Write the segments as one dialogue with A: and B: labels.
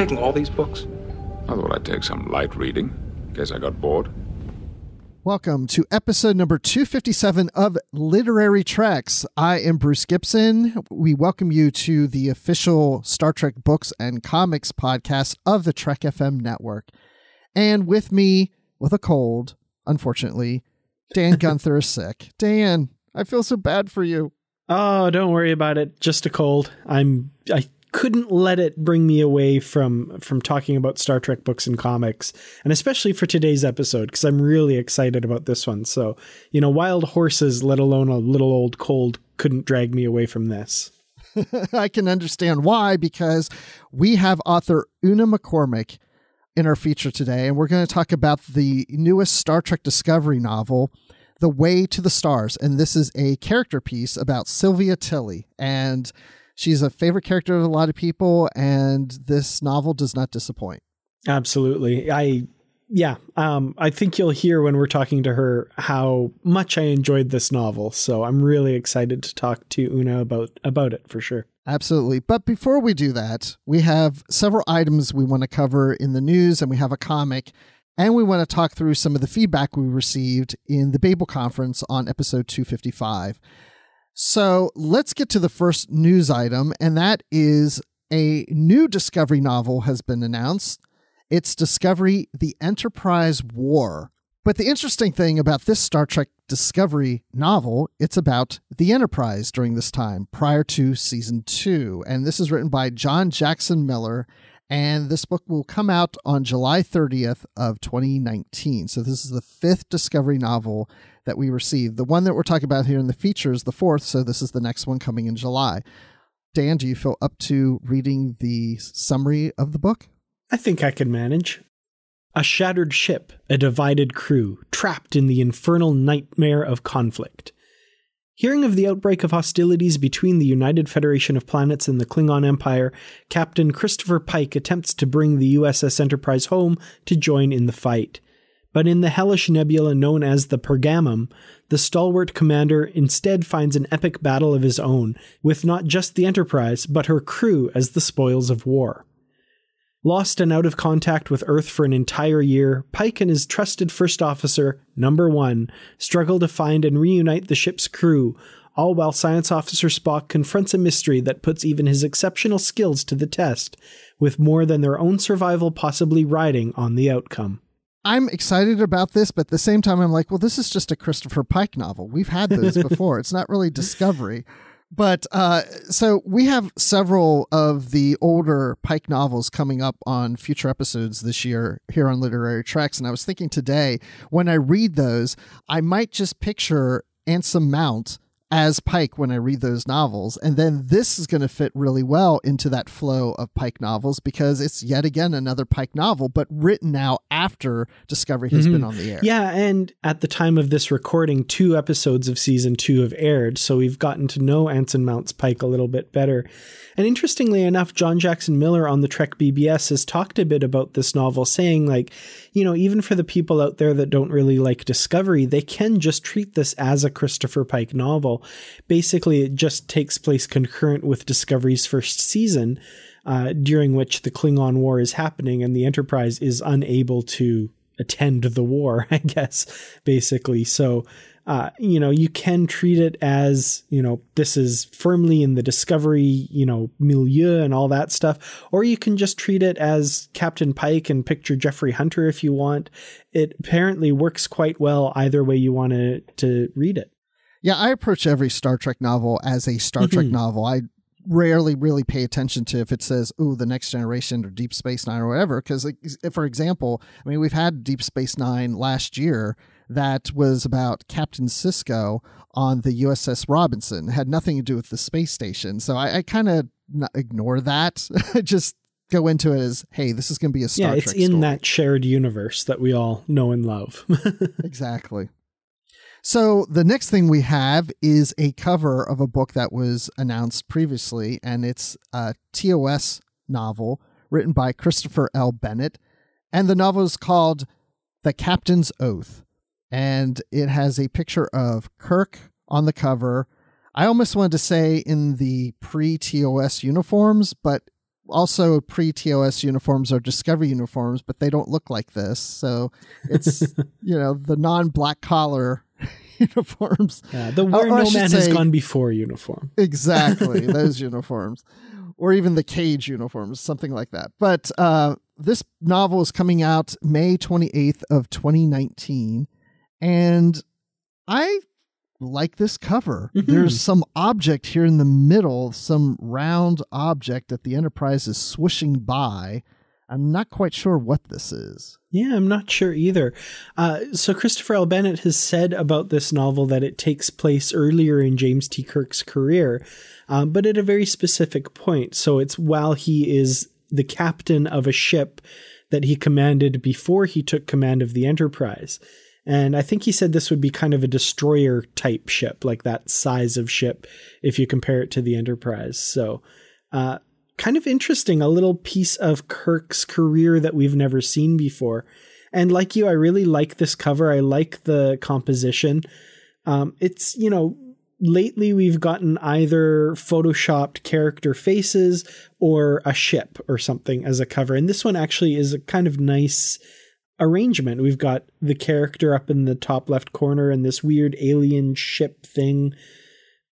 A: Taking all these books? I thought I'd take some light reading, in case I got bored.
B: Welcome to episode number 257 of Literary Treks. I am Bruce Gibson. We welcome you to the official Star Trek books and comics podcast of the Trek FM network. And with me, with a cold, unfortunately, Dan Gunther is sick. Dan, I feel so bad for you.
C: Oh, don't worry about it. Just a cold. I'm I couldn't let it bring me away from from talking about Star Trek books and comics, and especially for today's episode because I'm really excited about this one. So, you know, wild horses, let alone a little old cold, couldn't drag me away from this.
B: I can understand why because we have author Una McCormack in our feature today, and we're going to talk about the newest Star Trek Discovery novel. The Way to the Stars, and this is a character piece about Sylvia Tilly, and She's a favorite character of a lot of people, and this novel does not disappoint.
C: Absolutely. I yeah, um, I think you'll hear when we're talking to her how much I enjoyed this novel. So I'm really excited to talk to Una about about it for sure.
B: Absolutely. But before we do that, we have several items we want to cover in the news, and we have a comic, and we want to talk through some of the feedback we received in the Babel conference on episode 255. So let's get to the first news item, and that is a new Discovery novel has been announced. It's Discovery The Enterprise War. But the interesting thing about this Star Trek Discovery novel, it's about the Enterprise during this time, prior to season two. And this is written by John Jackson Miller. And this book will come out on July 30th of 2019. So this is the fifth Discovery novel that we received. The one that we're talking about here in the feature is the fourth, so this is the next one coming in July. Dan, do you feel up to reading the summary of the book?
C: I think I can manage. A shattered ship, a divided crew, trapped in the infernal nightmare of conflict. Hearing of the outbreak of hostilities between the United Federation of Planets and the Klingon Empire, Captain Christopher Pike attempts to bring the USS Enterprise home to join in the fight. But in the hellish nebula known as the Pergamum, the stalwart commander instead finds an epic battle of his own, with not just the Enterprise, but her crew as the spoils of war. Lost and out of contact with Earth for an entire year, Pike and his trusted first officer, Number One, struggle to find and reunite the ship's crew, all while Science Officer Spock confronts a mystery that puts even his exceptional skills to the test, with more than their own survival possibly riding on the outcome.
B: I'm excited about this, but at the same time, I'm like, well, this is just a Christopher Pike novel. We've had those before. it's not really Discovery. But uh, so we have several of the older Pike novels coming up on future episodes this year here on Literary Treks, And I was thinking today, when I read those, I might just picture Anson Mount as Pike when I read those novels. And then this is going to fit really well into that flow of Pike novels because it's yet again another Pike novel, but written now after Discovery has mm-hmm. been on the air.
C: Yeah. And at the time of this recording, two episodes of season two have aired. So we've gotten to know Anson Mounts Pike a little bit better. And interestingly enough, John Jackson Miller on the Trek BBS has talked a bit about this novel, saying, like, you know, even for the people out there that don't really like Discovery, they can just treat this as a Christopher Pike novel. Basically, it just takes place concurrent with Discovery's first season, uh, during which the Klingon War is happening and the Enterprise is unable to attend the war, I guess, basically. So, uh, you know, you can treat it as, you know, this is firmly in the discovery, you know, milieu and all that stuff. Or you can just treat it as Captain Pike and picture Jeffrey Hunter if you want. It apparently works quite well either way you want to, to read it.
B: Yeah, I approach every Star Trek novel as a Star Trek mm-hmm. novel. I rarely really pay attention to if it says "oh the next generation" or Deep Space Nine or whatever. Because, like, for example, I mean, we've had Deep Space Nine last year that was about Captain Sisko on the USS Robinson. It had nothing to do with the space station. So I, I kind of ignore that. Just go into it as, hey, this is going to be a Star
C: yeah, it's
B: Trek
C: in
B: story.
C: that shared universe that we all know and love.
B: exactly. So the next thing we have is a cover of a book that was announced previously, and it's a TOS novel written by Christopher L. Bennett, and the novel is called The Captain's Oath, and it has a picture of Kirk on the cover. I almost wanted to say in the pre-TOS uniforms, but also pre-TOS uniforms are Discovery uniforms, but they don't look like this. So it's you know the non-black collar uniforms.
C: Yeah, the where no man has gone before uniform.
B: Exactly, those uniforms. Or even the cage uniforms, something like that. But uh, this novel is coming out May 28th of 2019. And I like this cover. Mm-hmm. There's some object here in the middle, some round object that the Enterprise is swishing by. I'm not quite sure what this is.
C: Yeah, I'm not sure either. Uh, so, Christopher L. Bennett has said about this novel that it takes place earlier in James T. Kirk's career, um, but at a very specific point. So, it's while he is the captain of a ship that he commanded before he took command of the Enterprise. And I think he said this would be kind of a destroyer type ship, like that size of ship, if you compare it to the Enterprise. So, uh, kind of interesting, a little piece of Kirk's career that we've never seen before. And like you, I really like this cover. I like the composition. Um, it's, you know, lately we've gotten either photoshopped character faces or a ship or something as a cover. And this one actually is a kind of nice arrangement. We've got the character up in the top left corner and this weird alien ship thing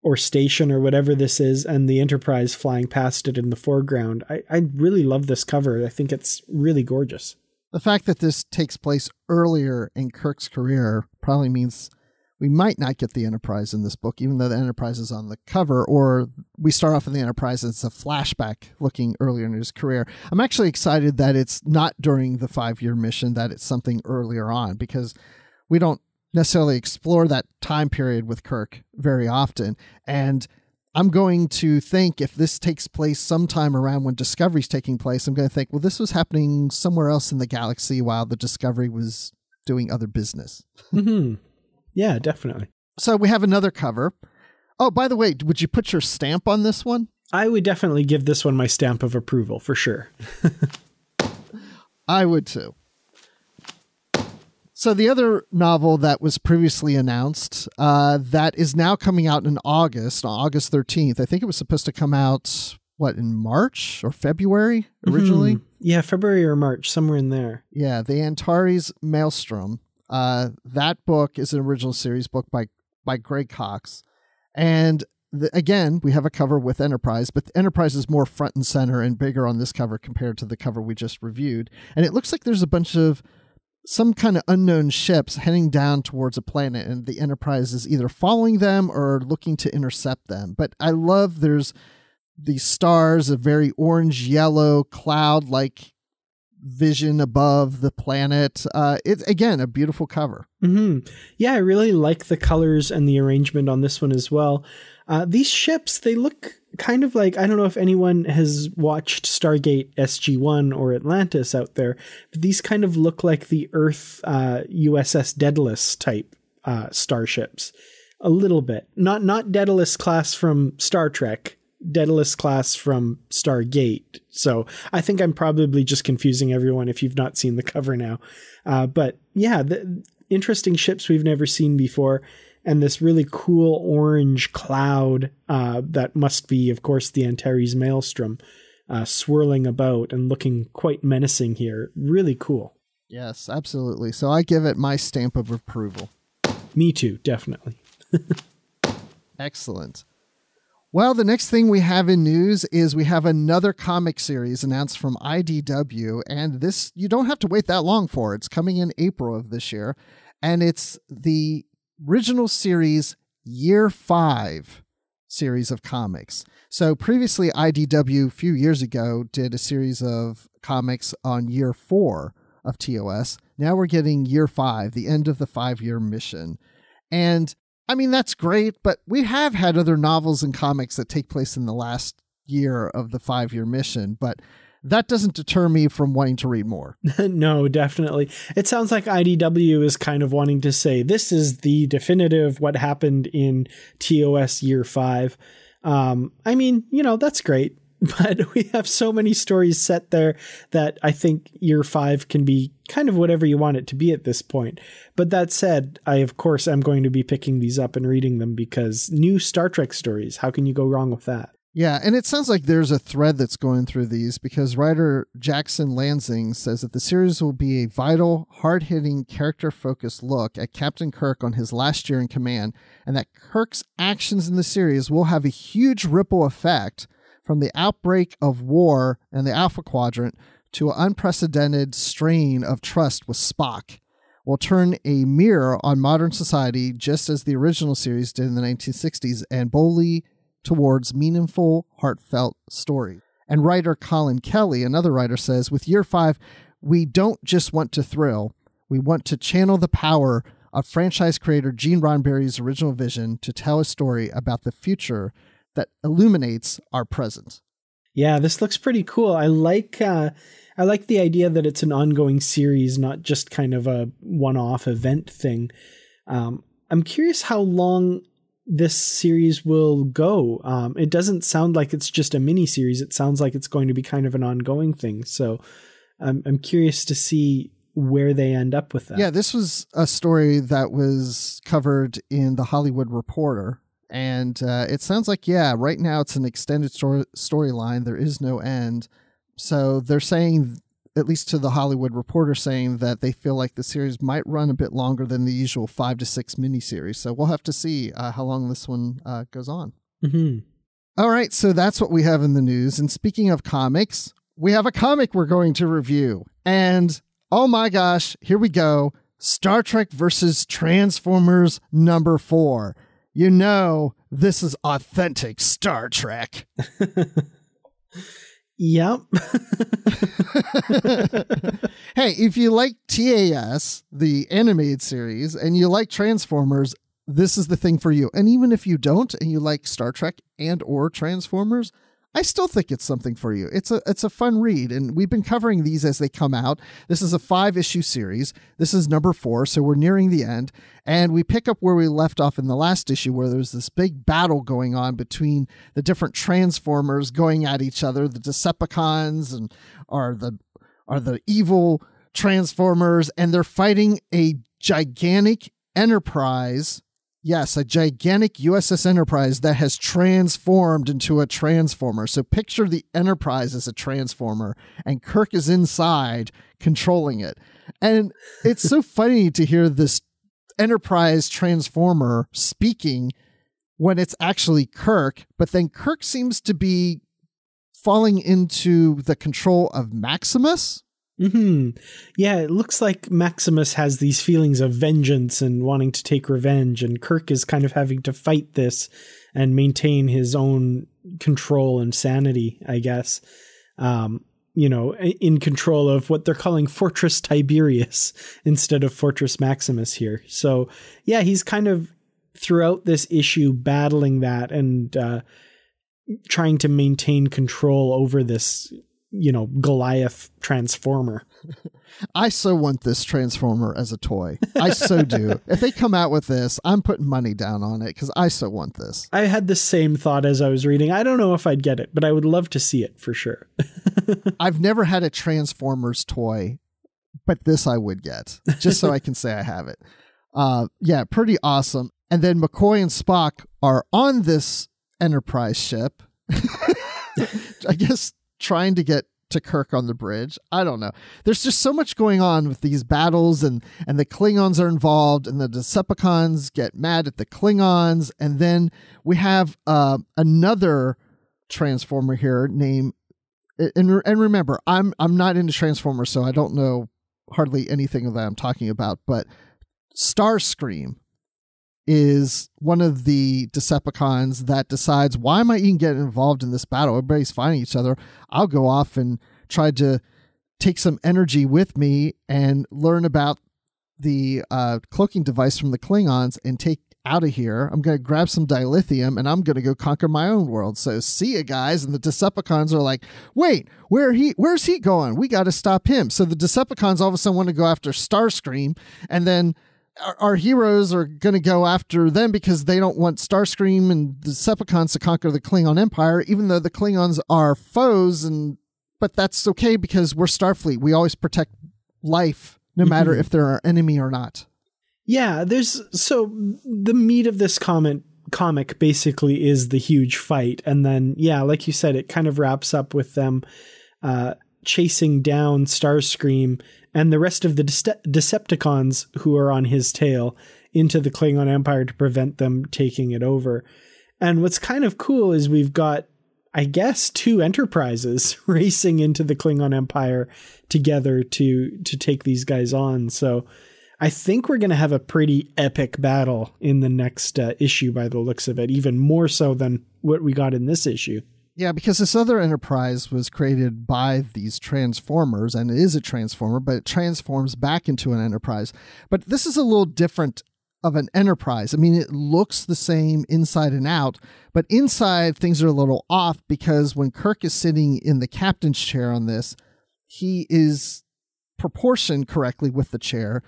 C: or station or whatever this is, and the Enterprise flying past it in the foreground. I, I really love this cover. I think it's really gorgeous.
B: The fact that this takes place earlier in Kirk's career probably means we might not get the Enterprise in this book, even though the Enterprise is on the cover, or we start off in the Enterprise it's a flashback looking earlier in his career. I'm actually excited that it's not during the five year mission, that it's something earlier on, because we don't necessarily explore that time period with Kirk very often. And I'm going to think if this takes place sometime around when Discovery's taking place, I'm going to think, well, this was happening somewhere else in the galaxy while the Discovery was doing other business.
C: mm-hmm. Yeah, definitely.
B: So we have another cover. Oh, by the way, would you put your stamp on this one?
C: I would definitely give this one my stamp of approval for sure.
B: I would too. So the other novel that was previously announced uh, that is now coming out in August, August 13th. I think it was supposed to come out what in March or February originally. Mm-hmm.
C: Yeah, February or March, somewhere in there.
B: Yeah, the Antares Maelstrom. Uh, that book is an original series book by by Greg Cox, and the, again we have a cover with Enterprise, but Enterprise is more front and center and bigger on this cover compared to the cover we just reviewed, and it looks like there's a bunch of some kind of unknown ships heading down towards a planet and the enterprise is either following them or looking to intercept them but i love there's these stars a very orange yellow cloud like vision above the planet. Uh, it's again a beautiful cover.
C: hmm Yeah, I really like the colors and the arrangement on this one as well. Uh, these ships, they look kind of like I don't know if anyone has watched Stargate SG One or Atlantis out there, but these kind of look like the Earth uh, USS Daedalus type uh, starships, a little bit. Not not Daedalus class from Star Trek, Daedalus class from Stargate. So I think I'm probably just confusing everyone if you've not seen the cover now. Uh, but yeah, the, interesting ships we've never seen before. And this really cool orange cloud uh, that must be, of course, the Antares Maelstrom uh, swirling about and looking quite menacing here. Really cool.
B: Yes, absolutely. So I give it my stamp of approval.
C: Me too, definitely.
B: Excellent. Well, the next thing we have in news is we have another comic series announced from IDW, and this you don't have to wait that long for. It's coming in April of this year, and it's the original series Year 5 series of comics. So previously IDW a few years ago did a series of comics on Year 4 of TOS. Now we're getting Year 5, the end of the 5-year mission. And I mean, that's great, but we have had other novels and comics that take place in the last year of the five year mission, but that doesn't deter me from wanting to read more.
C: no, definitely. It sounds like IDW is kind of wanting to say this is the definitive what happened in TOS year five. Um, I mean, you know, that's great. But we have so many stories set there that I think year five can be kind of whatever you want it to be at this point. But that said, I of course am going to be picking these up and reading them because new Star Trek stories, how can you go wrong with that?
B: Yeah, and it sounds like there's a thread that's going through these because writer Jackson Lanzing says that the series will be a vital, hard hitting, character focused look at Captain Kirk on his last year in command, and that Kirk's actions in the series will have a huge ripple effect from the outbreak of war in the Alpha Quadrant to an unprecedented strain of trust with Spock. Will turn a mirror on modern society just as the original series did in the 1960s and boldly towards meaningful, heartfelt story. And writer Collin Kelly, another writer, says with year five, we don't just want to thrill, we want to channel the power of franchise creator Gene Roddenberry's original vision to tell a story about the future that illuminates our present.
C: Yeah, this looks pretty cool. I like uh, I like the idea that it's an ongoing series, not just kind of a one-off event thing. Um, I'm curious how long this series will go. Um, it doesn't sound like it's just a mini series. It sounds like it's going to be kind of an ongoing thing. So I'm I'm curious to see where they end up with that.
B: Yeah, this was a story that was covered in the Hollywood Reporter and uh, it sounds like yeah right now it's an extended story storyline there is no end so they're saying at least to the hollywood reporter saying that they feel like the series might run a bit longer than the usual five to six miniseries. So we'll have to see uh, how long this one uh, goes on.
C: Mm-hmm.
B: All right so that's what we have in the news. And speaking of comics we have a comic we're going to review. And oh my gosh here we go. Star trek versus transformers number four. You know this is authentic Star Trek.
C: yep.
B: hey, if you like TAS, the animated series, and you like Transformers, this is the thing for you. And even if you don't and you like Star Trek and or Transformers, I still think it's something for you. It's a it's a fun read, and we've been covering these as they come out. This is a five issue series. This is number four, so we're nearing the end, and we pick up where we left off in the last issue, where there's this big battle going on between the different Transformers going at each other, the Decepticons and are the are the evil Transformers, and they're fighting a gigantic Enterprise Yes, a gigantic USS Enterprise that has transformed into a transformer. So picture the Enterprise as a transformer, and Kirk is inside controlling it. And it's so funny to hear this Enterprise transformer speaking when it's actually Kirk, but then Kirk seems to be falling into the control of Maximus
C: Hmm. Yeah, it looks like Maximus has these feelings of vengeance and wanting to take revenge, and Kirk is kind of having to fight this and maintain his own control and sanity, I guess. Um, you know, in control of what they're calling Fortress Tiberius instead of Fortress Maximus here. So, yeah, he's kind of throughout this issue battling that and uh, trying to maintain control over this, you know, Goliath transformer.
B: I so want this transformer as a toy. I so do. if they come out with this, I'm putting money down on it because I so want this.
C: I had the same thought as I was reading. I don't know if I'd get it, but I would love to see it for sure.
B: I've never had a Transformers toy, but this I would get just so I can say I have it. Uh, yeah, pretty awesome. And then McCoy and Spock are on this Enterprise ship. I guess trying to get to Kirk on the bridge. I don't know. There's just so much going on with these battles, and and the Klingons are involved, and the Decepticons get mad at the Klingons, and then we have uh, another Transformer here named. And and remember, I'm I'm not into Transformers, so I don't know hardly anything that I'm talking about. But Starscream is one of the Decepticons that decides, why am I even getting involved in this battle? Everybody's fighting each other. I'll go off and try to take some energy with me and learn about the uh, cloaking device from the Klingons and take out of here. I'm going to grab some dilithium and I'm going to go conquer my own world. So see you guys. And the Decepticons are like, wait, where he? Where's he going? We got to stop him. So the Decepticons all of a sudden want to go after Starscream, and then our, our heroes are going to go after them because they don't want Starscream and the Decepticons to conquer the Klingon Empire, even though the Klingons are foes. And but that's okay because we're Starfleet. We always protect life, no matter mm-hmm. if they're our enemy or not.
C: Yeah, there's so the meat of this comment comic basically is the huge fight, and then yeah, like you said, it kind of wraps up with them uh, chasing down Starscream and the rest of the Decepticons who are on his tail into the Klingon Empire to prevent them taking it over. And what's kind of cool is we've got, I guess, two enterprises racing into the Klingon Empire together to to take these guys on. So I think we're going to have a pretty epic battle in the next uh, issue by the looks of it, even more so than what we got in this issue.
B: Yeah, because this other enterprise was created by these transformers, and it is a transformer, but it transforms back into an enterprise. But this is a little different of an enterprise. I mean, it looks the same inside and out, but inside things are a little off because when Kirk is sitting in the captain's chair on this, he is proportioned correctly with the chair,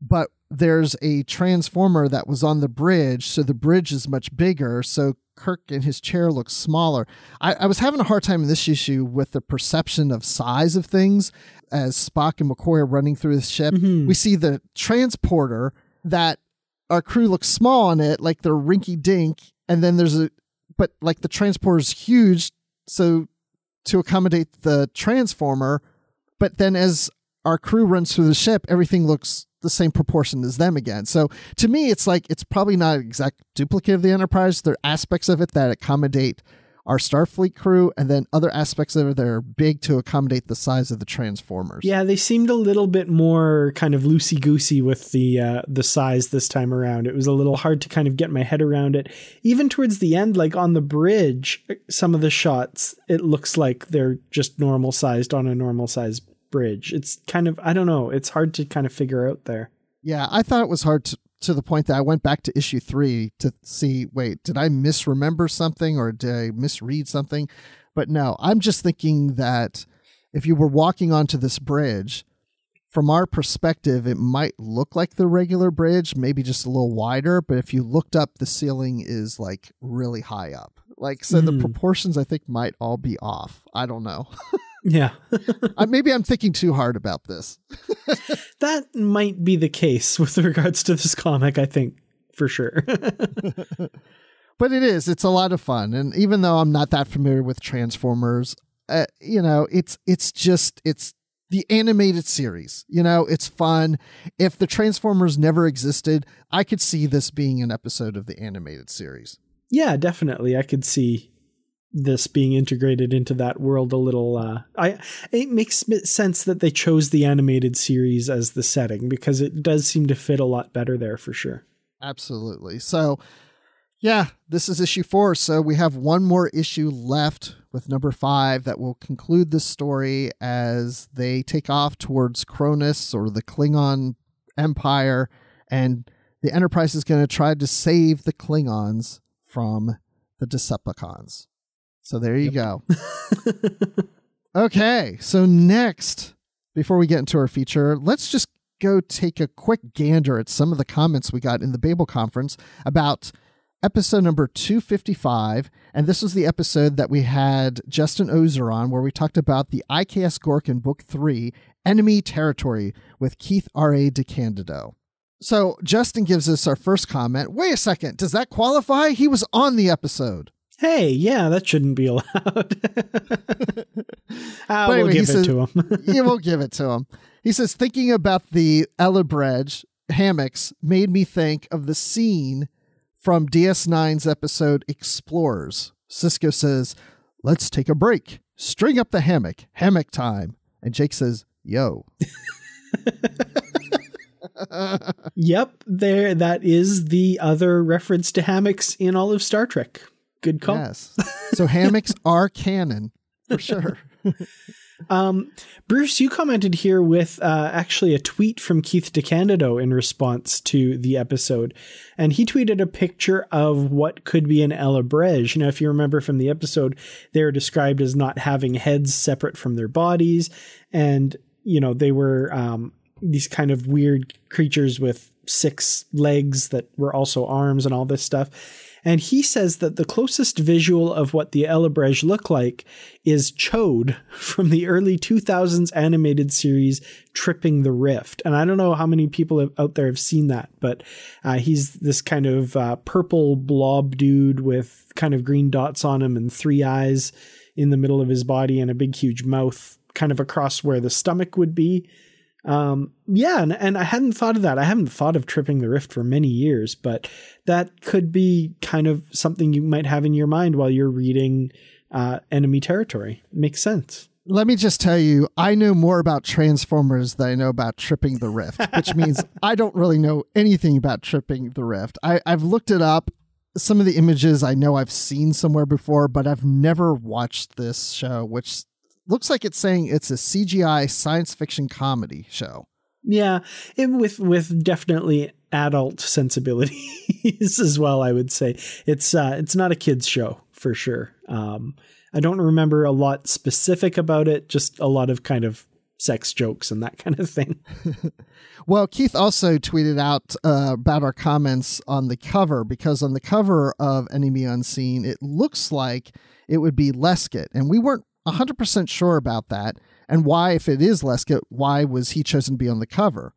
B: but there's a transformer that was on the bridge, so the bridge is much bigger. So Kirk and his chair looks smaller. I, I, was having a hard time in this issue with the perception of size of things as Spock and McCoy are running through the ship. Mm-hmm. We see the transporter that our crew looks small on it, like they're rinky dink, and then there's a but like the transporter is huge, so to accommodate the transformer. But then as our crew runs through the ship, everything looks the same proportion as them again. So to me, it's like it's probably not an exact duplicate of the Enterprise. There are aspects of it that accommodate our Starfleet crew, and then other aspects of it that are big to accommodate the size of the Transformers.
C: Yeah, they seemed a little bit more kind of loosey goosey with the uh, the size this time around. It was a little hard to kind of get my head around it. Even towards the end, like on the bridge, some of the shots, it looks like they're just normal sized on a normal sized bridge. It's kind of I don't know. It's hard to kind of figure out there.
B: Yeah, I thought it was hard to, to the point that I went back to issue three to see. Wait, did I misremember something or did I misread something? But no, I'm just thinking that if you were walking onto this bridge, from our perspective, it might look like the regular bridge, maybe just a little wider. But if you looked up, the ceiling is like really high up. Like, so mm. the hmm. proportions I think might all be off. I don't know.
C: Yeah.
B: maybe I'm thinking too hard about this.
C: that might be the case with regards to this comic, I think, for sure.
B: but it is. It's a lot of fun. And even though I'm not that familiar with Transformers, uh, you know, it's it's just it's the animated series. You know, it's fun. If the Transformers never existed, I could see this being an episode of the animated series.
C: Yeah, definitely. I could see this being integrated into that world a little uh, i it makes sense that they chose the animated series as the setting because it does seem to fit a lot better there for sure
B: absolutely so Yeah, this is issue four. So we have one more issue left with number five that will conclude this story as they take off towards Kronos or the Klingon Empire. And the Enterprise is going to try to save the Klingons from the Decepticons. So there you go. okay, so next, before we get into our feature, let's just go take a quick gander at some of the comments we got in the Babel conference about episode number 255. And this was the episode that we had Justin Ozer on, where we talked about the IKS Gorkon Book 3, Enemy Territory, with Keith R.A. DeCandido. So Justin gives us our first comment. Wait a second, does that qualify? He was on the episode.
C: Hey, yeah, that shouldn't be allowed. ah, we'll give it
B: says,
C: to him.
B: yeah, we'll give it to him. He says, thinking about the Elebrej hammocks made me think of the scene from DS9's episode Explorers. Sisko says, Let's take a break. String up the hammock. Hammock time. And Jake says, Yo.
C: yep, there that is the other reference to hammocks in all of Star Trek. Good call.
B: Yes. So hammocks are canon for sure.
C: Um, Bruce, you commented here with uh, actually a tweet from Keith DeCandido in response to the episode, and he tweeted a picture of what could be an Elebrej. You know, if you remember from the episode, they're described as not having heads separate from their bodies, and you know they were um, these kind of weird creatures with six legs that were also arms and all this stuff. And he says that the closest visual of what the Elebrej look like is Chode from the early 2000s animated series Tripping the Rift. And I don't know how many people have, out there have seen that, but uh, he's this kind of uh, purple blob dude with kind of green dots on him and three eyes in the middle of his body and a big, huge mouth kind of across where the stomach would be. Um, yeah, and, and I hadn't thought of that. I haven't thought of tripping the rift for many years, but that could be kind of something you might have in your mind while you're reading uh, enemy territory. Makes sense.
B: Let me just tell you, I know more about Transformers than I know about tripping the rift, which means I don't really know anything about tripping the rift. I, I've looked it up. Some of the images I know I've seen somewhere before, but I've never watched this show, which looks like it's saying it's a CGI science fiction comedy show.
C: Yeah, it, with with definitely adult sensibilities as well. I would say it's uh, it's not a kids show for sure. Um, I don't remember a lot specific about it, just a lot of kind of sex jokes and that kind of thing.
B: well, Keith also tweeted out uh, about our comments on the cover because on the cover of Enemy Unseen, it looks like it would be Leskit, and we weren't 100% sure about that and why, if it is Leskit, why was he chosen to be on the cover?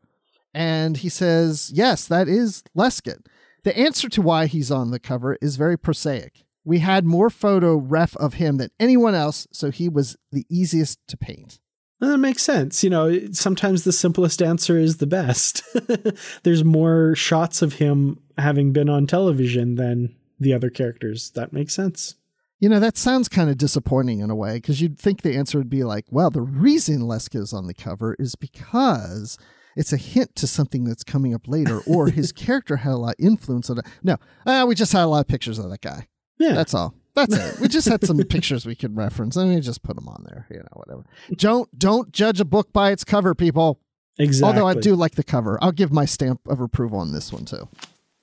B: And he says, yes, that is Leskit. The answer to why he's on the cover is very prosaic. We had more photo ref of him than anyone else, so he was the easiest to paint.
C: Well, that makes sense. You know, sometimes the simplest answer is the best. There's more shots of him having been on television than the other characters. That makes sense.
B: You know, that sounds kind of disappointing in a way because you'd think the answer would be like, well, the reason Leska is on the cover is because it's a hint to something that's coming up later, or his character had a lot of influence on it. No, uh, we just had a lot of pictures of that guy. Yeah. That's all. That's it. We just had some pictures we could reference, and we just put them on there. You know, whatever. Don't don't judge a book by its cover, people.
C: Exactly.
B: Although I do like the cover, I'll give my stamp of approval on this one too.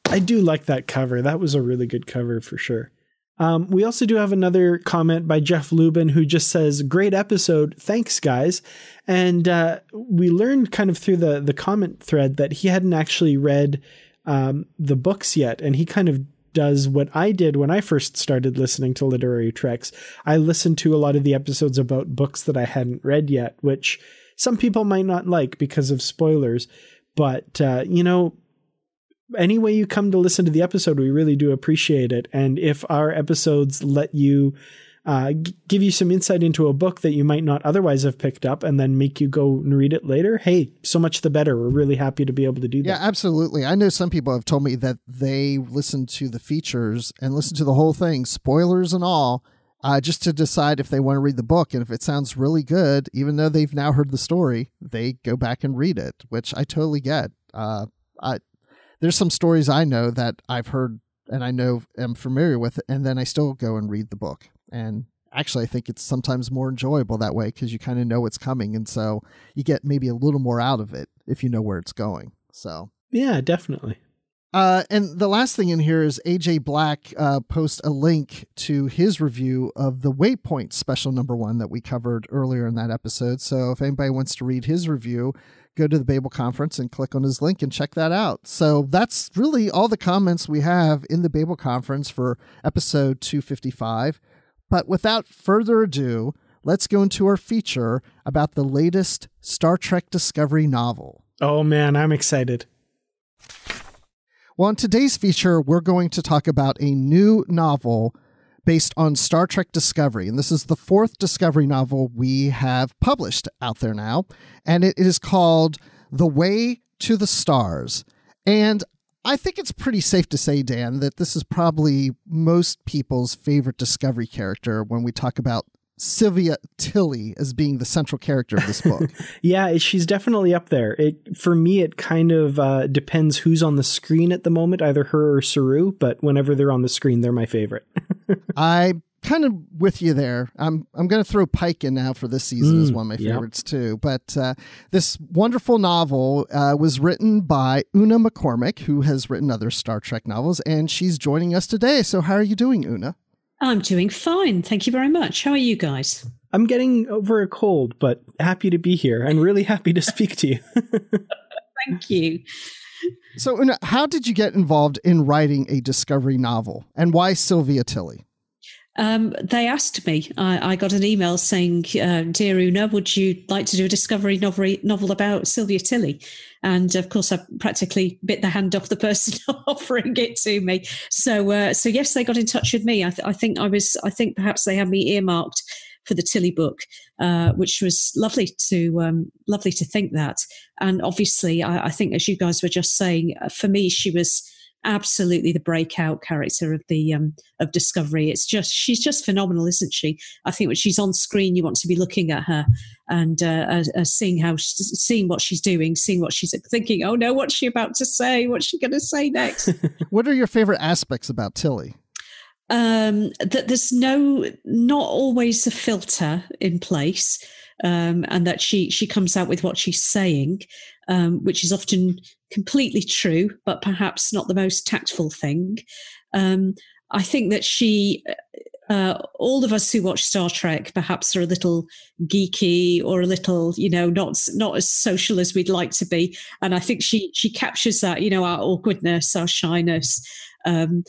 C: I do like that cover. That was a really good cover for sure. Um, we also do have another comment by Jeff Lubin who just says, "Great episode, thanks guys." And uh, we learned kind of through the the comment thread that he hadn't actually read um, the books yet, and he kind of does what I did when I first started listening to literary treks. I listened to a lot of the episodes about books that I hadn't read yet, which some people might not like because of spoilers. But uh, you know, any way you come to listen to the episode, we really do appreciate it. And if our episodes let you uh, g- give you some insight into a book that you might not otherwise have picked up and then make you go and read it later, hey, so much the better. We're really happy to be able to do that.
B: Yeah, absolutely. I know some people have told me that they listen to the features and listen to the whole thing, spoilers and all. Uh, just to decide if they want to read the book. And if it sounds really good, even though they've now heard the story, they go back and read it, which I totally get. Uh, I, there's some stories I know that I've heard and I know am familiar with and then I still go and read the book. And actually, I think it's sometimes more enjoyable that way because you kind of know what's coming, and so you get maybe a little more out of it if you know where it's going. So
C: yeah, definitely.
B: Uh, and the last thing in here is AJ Black uh, post a link to his review of the Waypoint special number one that we covered earlier in that episode. So if anybody wants to read his review, go to the Babel conference and click on his link and check that out. So that's really all the comments we have in the Babel conference for episode 255. But without further ado, let's go into our feature about the latest Star Trek Discovery novel.
C: Oh man, I'm excited.
B: Well, in today's feature, we're going to talk about a new novel based on Star Trek Discovery. And this is the fourth Discovery novel we have published out there now. And it is called The Way to the Stars. And I think it's pretty safe to say, Dan, that this is probably most people's favorite Discovery character when we talk about Sylvia Tilly as being the central character of this book.
C: yeah, she's definitely up there. It for me, it kind of uh, depends who's on the screen at the moment, either her or Saru. But whenever they're on the screen, they're my favorite.
B: I kind of with you there. I'm I'm going to throw Pike in now for this season mm, as one of my favorites yep. too. But uh, this wonderful novel uh, was written by Una McCormack, who has written other Star Trek novels, and she's joining us today. So how are you doing, Una?
D: I'm doing fine. Thank you very much. How are you guys?
C: I'm getting over a cold, but happy to be here and really happy to speak to you.
D: Thank you.
B: So, Una, how did you get involved in writing a discovery novel and why Sylvia Tilly?
D: Um, they asked me. I, I, got an email saying, uh, "Dear Una, would you like to do a discovery novel, novel about Sylvia Tilly?" And of course, I practically bit the hand off the person offering it to me. So, uh, so yes, they got in touch with me. I, th- I, think I was. I think perhaps they had me earmarked for the Tilly book, uh, which was lovely to um, lovely to think that. And obviously, I, I think, as you guys were just saying, uh, for me, she was absolutely the breakout character of the um, of Discovery. It's just she's just phenomenal, isn't she? I think when she's on screen, you want to be looking at her and uh, uh, uh seeing how seeing what she's doing, seeing what she's thinking. Oh no, what's she about to say? What's she going to say next?
B: what are your favorite aspects about Tilly?
D: Um, that there's no not always a filter in place. Um, and that she she comes out with what she's saying, um, which is often completely true, but perhaps not the most tactful thing. Um, I think that she, uh, all of us who watch Star Trek, perhaps are a little geeky or a little, you know, not not as social as we'd like to be. And I think she she captures that, you know, our awkwardness, our shyness, um,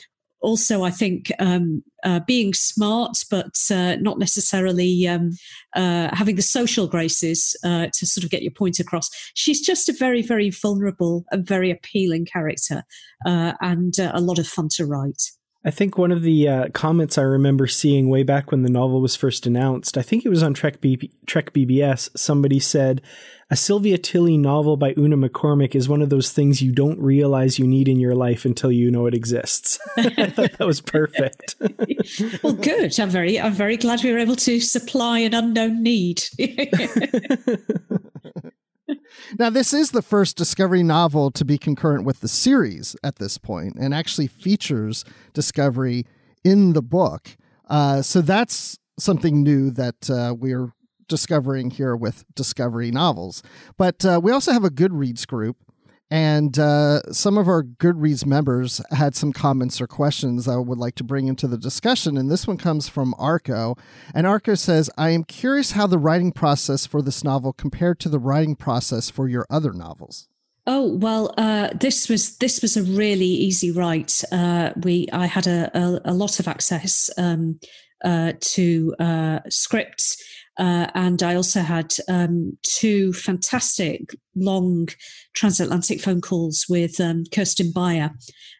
D: also, I think um, uh, being smart, but uh, not necessarily um, uh, having the social graces uh, to sort of get your point across. She's just a very, very vulnerable and very appealing character, uh, and uh, a lot of fun to write.
C: I think one of the uh, comments I remember seeing way back when the novel was first announced, I think it was on Trek, B- Trek BBS, somebody said, A Sylvia Tilly novel by Una McCormack is one of those things you don't realize you need in your life until you know it exists. I thought that was perfect.
D: well, good. I'm very, I'm very glad we were able to supply an unknown need.
B: now, this is the first Discovery novel to be concurrent with the series at this point and actually features Discovery in the book. Uh, so that's something new that uh, we're discovering here with Discovery novels. But uh, we also have a Goodreads group and uh, some of our Goodreads members had some comments or questions I would like to bring into the discussion. And this one comes from Arco. And Arco says, I am curious how the writing process for this novel compared to the writing process for your other novels.
D: Oh well, uh, this was this was a really easy write. Uh, we I had a, a, a lot of access um, uh, to uh, scripts uh, and I also had um, two fantastic long transatlantic phone calls with um, Kirsten Beyer,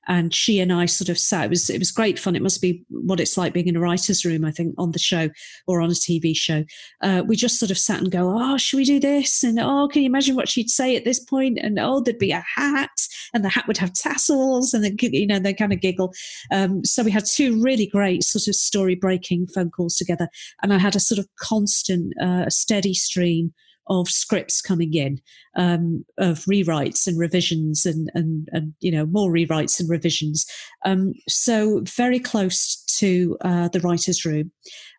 D: and she and I sort of sat. It was it was great fun. It must be what it's like being in a writer's room, I think, on the show or on a TV show. Uh, we just sort of sat and go, "Oh, should we do this?" And "Oh, can you imagine what she'd say at this point?" And "Oh, there'd be a hat, and the hat would have tassels," and then you know they kind of giggle. Um, so we had two really great sort of story breaking phone calls together, and I had a sort of constant constant, uh, steady stream of scripts coming in, um, of rewrites and revisions, and and and you know more rewrites and revisions. Um, so very close to uh, the writers' room,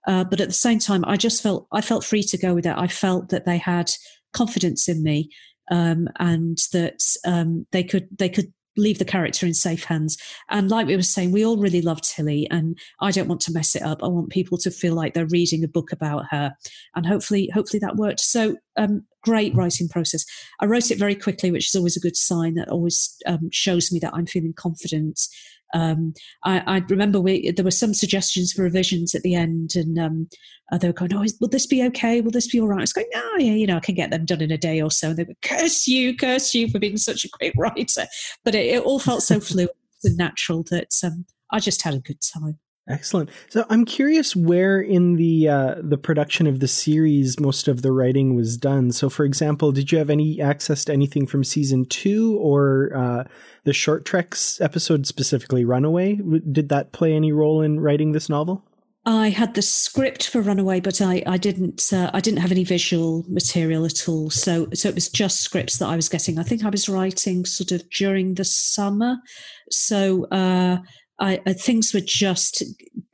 D: uh, but at the same time, I just felt I felt free to go with it. I felt that they had confidence in me. Um, and that um, they could they could leave the character in safe hands. And like we were saying, we all really love Tilly, and I don't want to mess it up. I want people to feel like they're reading a book about her, and hopefully, hopefully that worked. So, um, great writing process. I wrote it very quickly, which is always a good sign. That always um, shows me that I'm feeling confident um, I, I, remember we, there were some suggestions for revisions at the end, and um, uh, they were going, "Oh, will this be okay? Will this be all right?" I was going, "No, yeah, you know, I can get them done in a day or so." And they would curse you, curse you for being such a great writer. But it, it all felt so fluid and natural that um, I just had a good time.
C: Excellent. So I'm curious where in the uh, the production of the series most of the writing was done. So, for example, did you have any access to anything from season two or uh, the Short Treks episode specifically, Runaway? Did that play any role in writing this novel?
D: I had the script for Runaway, but I, I didn't uh, I didn't have any visual material at all. So so it was just scripts that I was getting. I think I was writing sort of during the summer. So uh, I, I, things were just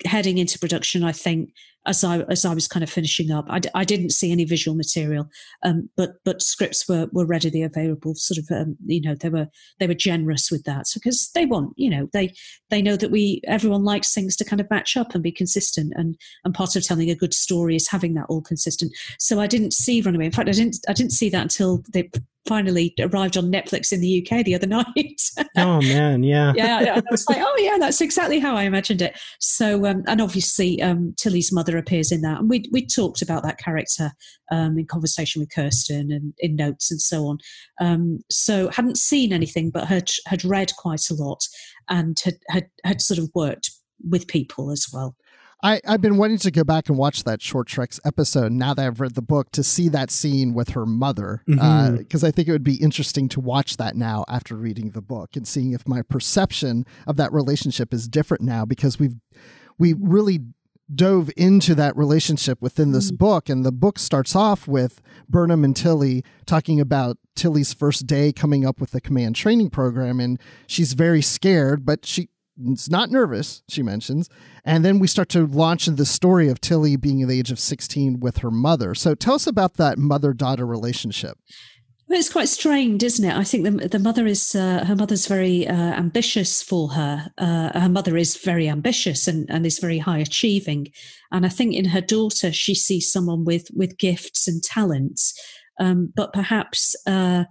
D: heading into production. I think as I as I was kind of finishing up. I d- I didn't see any visual material, um, but but scripts were were readily available. Sort of, um, you know, they were they were generous with that because they want, you know, they they know that we everyone likes things to kind of match up and be consistent, and and part of telling a good story is having that all consistent. So I didn't see Runaway. In fact, I didn't I didn't see that until they finally arrived on Netflix in the UK the other night.
C: oh man, yeah,
D: yeah. I was like, oh yeah, that's exactly how I imagined it. So, um, and obviously, um, Tilly's mother appears in that, and we we talked about that character um, in conversation with Kirsten and in notes and so on. Um, so, hadn't seen anything, but had had read quite a lot and had had had sort of worked with people as well.
B: I, I've been wanting to go back and watch that Short Treks episode now that I've read the book to see that scene with her mother. Because mm-hmm. uh, I think it would be interesting to watch that now after reading the book and seeing if my perception of that relationship is different now because we've we really dove into that relationship within this mm-hmm. book. And the book starts off with Burnham and Tilly talking about Tilly's first day coming up with the command training program. And she's very scared, but she it's not nervous, she mentions. And then we start to launch the story of Tilly being at the age of 16 with her mother. So tell us about that mother daughter relationship.
D: Well, it's quite strained, isn't it? I think the, the mother is, uh, her mother's very uh, ambitious for her. Uh, her mother is very ambitious and, and is very high achieving. And I think in her daughter, she sees someone with, with gifts and talents. Um, but perhaps uh,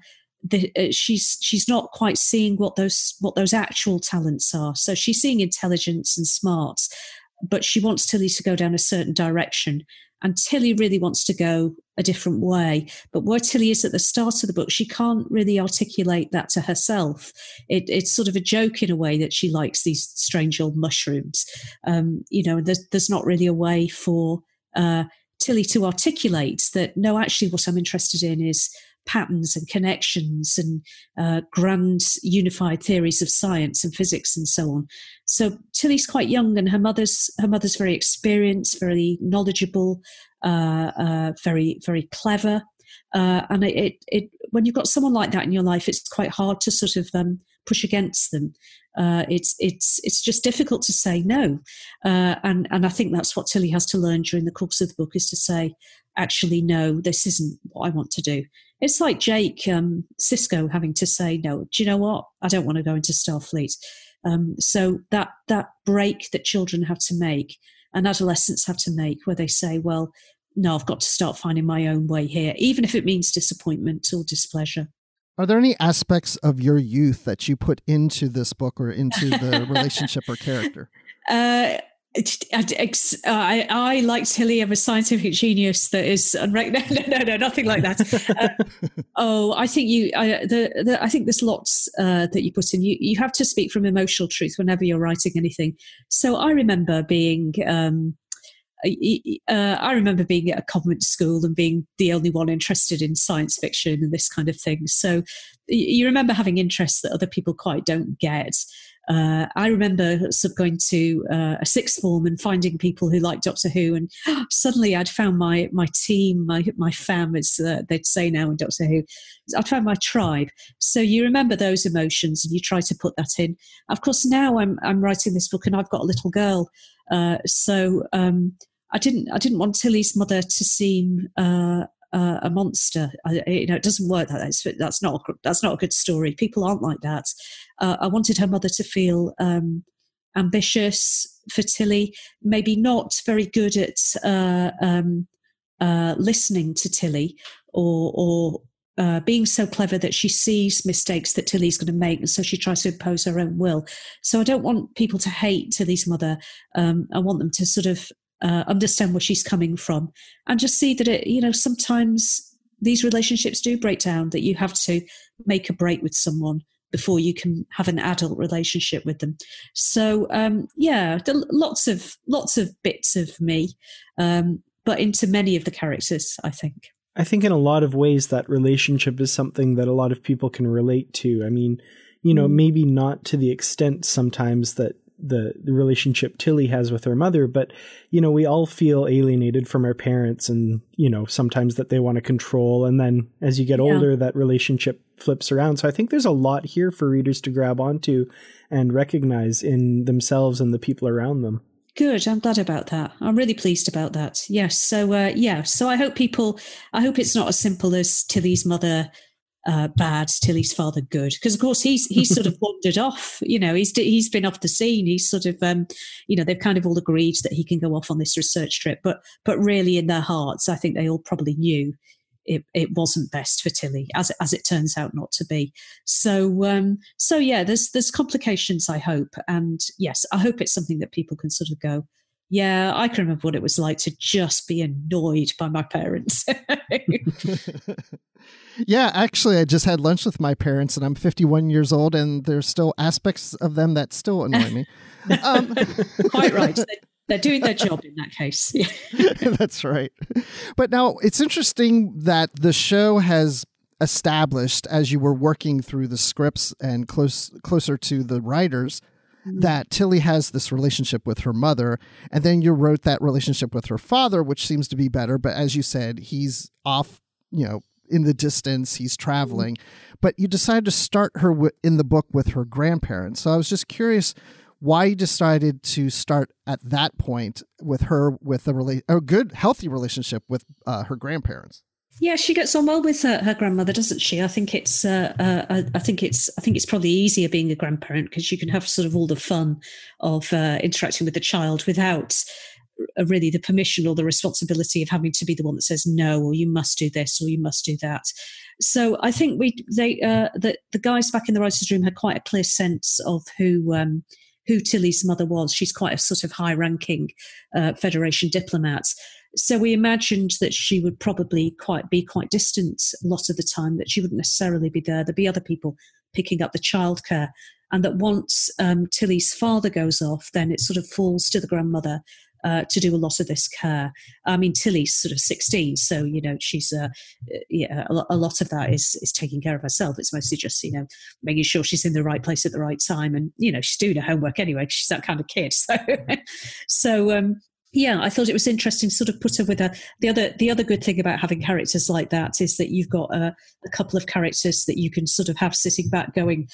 D: the, uh, she's she's not quite seeing what those what those actual talents are. So she's seeing intelligence and smarts, but she wants Tilly to go down a certain direction. And Tilly really wants to go a different way. But where Tilly is at the start of the book, she can't really articulate that to herself. It, it's sort of a joke in a way that she likes these strange old mushrooms. Um, you know, there's, there's not really a way for uh, Tilly to articulate that, no, actually, what I'm interested in is patterns and connections and uh, grand unified theories of science and physics and so on. So Tilly's quite young, and her mother's her mother's very experienced, very knowledgeable, uh, uh, very very clever. Uh, and it, it, it, when you've got someone like that in your life, it's quite hard to sort of um, push against them. Uh, it's it's it's just difficult to say no, uh, and and I think that's what Tilly has to learn during the course of the book is to say, actually, no, this isn't what I want to do. It's like Jake um, Sisko having to say no. Do you know what? I don't want to go into Starfleet. Um, so that that break that children have to make and adolescents have to make, where they say, well, no, I've got to start finding my own way here, even if it means disappointment or displeasure.
B: Are there any aspects of your youth that you put into this book or into the relationship or character?
D: Uh, I, I like Tilly. I'm a scientific genius that is unrec- no, no, no, no, nothing like that. Uh, oh, I think you. I, the, the, I think there's lots uh, that you put in. You, you have to speak from emotional truth whenever you're writing anything. So I remember being um, uh, I remember being at a convent school and being the only one interested in science fiction and this kind of thing. So you remember having interests that other people quite don't get. Uh, I remember sort of going to uh, a sixth form and finding people who liked Doctor Who, and suddenly I'd found my my team, my my fam, as uh, they'd say now in Doctor Who. I'd found my tribe. So you remember those emotions, and you try to put that in. Of course, now I'm I'm writing this book, and I've got a little girl, uh, so. Um, I didn't. I didn't want Tilly's mother to seem uh, uh, a monster. I, you know, it doesn't work that. That's, that's not. That's not a good story. People aren't like that. Uh, I wanted her mother to feel um, ambitious for Tilly. Maybe not very good at uh, um, uh, listening to Tilly, or or uh, being so clever that she sees mistakes that Tilly's going to make, and so she tries to impose her own will. So I don't want people to hate Tilly's mother. Um, I want them to sort of uh, understand where she's coming from, and just see that it, you know, sometimes these relationships do break down. That you have to make a break with someone before you can have an adult relationship with them. So um, yeah, lots of lots of bits of me, um, but into many of the characters, I think.
C: I think in a lot of ways that relationship is something that a lot of people can relate to. I mean, you know, mm. maybe not to the extent sometimes that the, the relationship Tilly has with her mother, but you know, we all feel alienated from our parents and, you know, sometimes that they want to control. And then as you get yeah. older, that relationship flips around. So I think there's a lot here for readers to grab onto and recognize in themselves and the people around them.
D: Good. I'm glad about that. I'm really pleased about that. Yes. So, uh, yeah. So I hope people, I hope it's not as simple as Tilly's mother uh, bad, Tilly's father good. Because of course he's he's sort of wandered off. You know, he's he's been off the scene. He's sort of um, you know they've kind of all agreed that he can go off on this research trip, but but really in their hearts, I think they all probably knew it, it wasn't best for Tilly, as as it turns out not to be. So um, so yeah, there's there's complications. I hope, and yes, I hope it's something that people can sort of go. Yeah, I can remember what it was like to just be annoyed by my parents.
B: Yeah, actually, I just had lunch with my parents, and I'm 51 years old, and there's still aspects of them that still annoy me.
D: Um, Quite right. They're doing their job in that case.
B: That's right. But now it's interesting that the show has established as you were working through the scripts and close closer to the writers mm-hmm. that Tilly has this relationship with her mother, and then you wrote that relationship with her father, which seems to be better. But as you said, he's off, you know, in the distance, he's traveling. But you decided to start her w- in the book with her grandparents. So I was just curious why you decided to start at that point with her with a, rela- a good, healthy relationship with uh, her grandparents.
D: Yeah, she gets on well with her, her grandmother, doesn't she? I think it's, uh, uh, I think it's, I think it's probably easier being a grandparent because you can have sort of all the fun of uh, interacting with the child without really the permission or the responsibility of having to be the one that says no or you must do this or you must do that. So i think we they uh, the, the guys back in the writers room had quite a clear sense of who um, who tilly's mother was. She's quite a sort of high ranking uh, federation diplomat so we imagined that she would probably quite be quite distant a lot of the time that she wouldn't necessarily be there there'd be other people picking up the childcare and that once um, Tilly's father goes off, then it sort of falls to the grandmother uh, to do a lot of this care. I mean, Tilly's sort of 16, so, you know, she's, uh, yeah, a, lot of that is, is taking care of herself. It's mostly just, you know, making sure she's in the right place at the right time. And, you know, she's doing her homework anyway, she's that kind of kid. So, so, um, yeah, I thought it was interesting to sort of put her with a the other the other good thing about having characters like that is that you've got a, a couple of characters that you can sort of have sitting back going,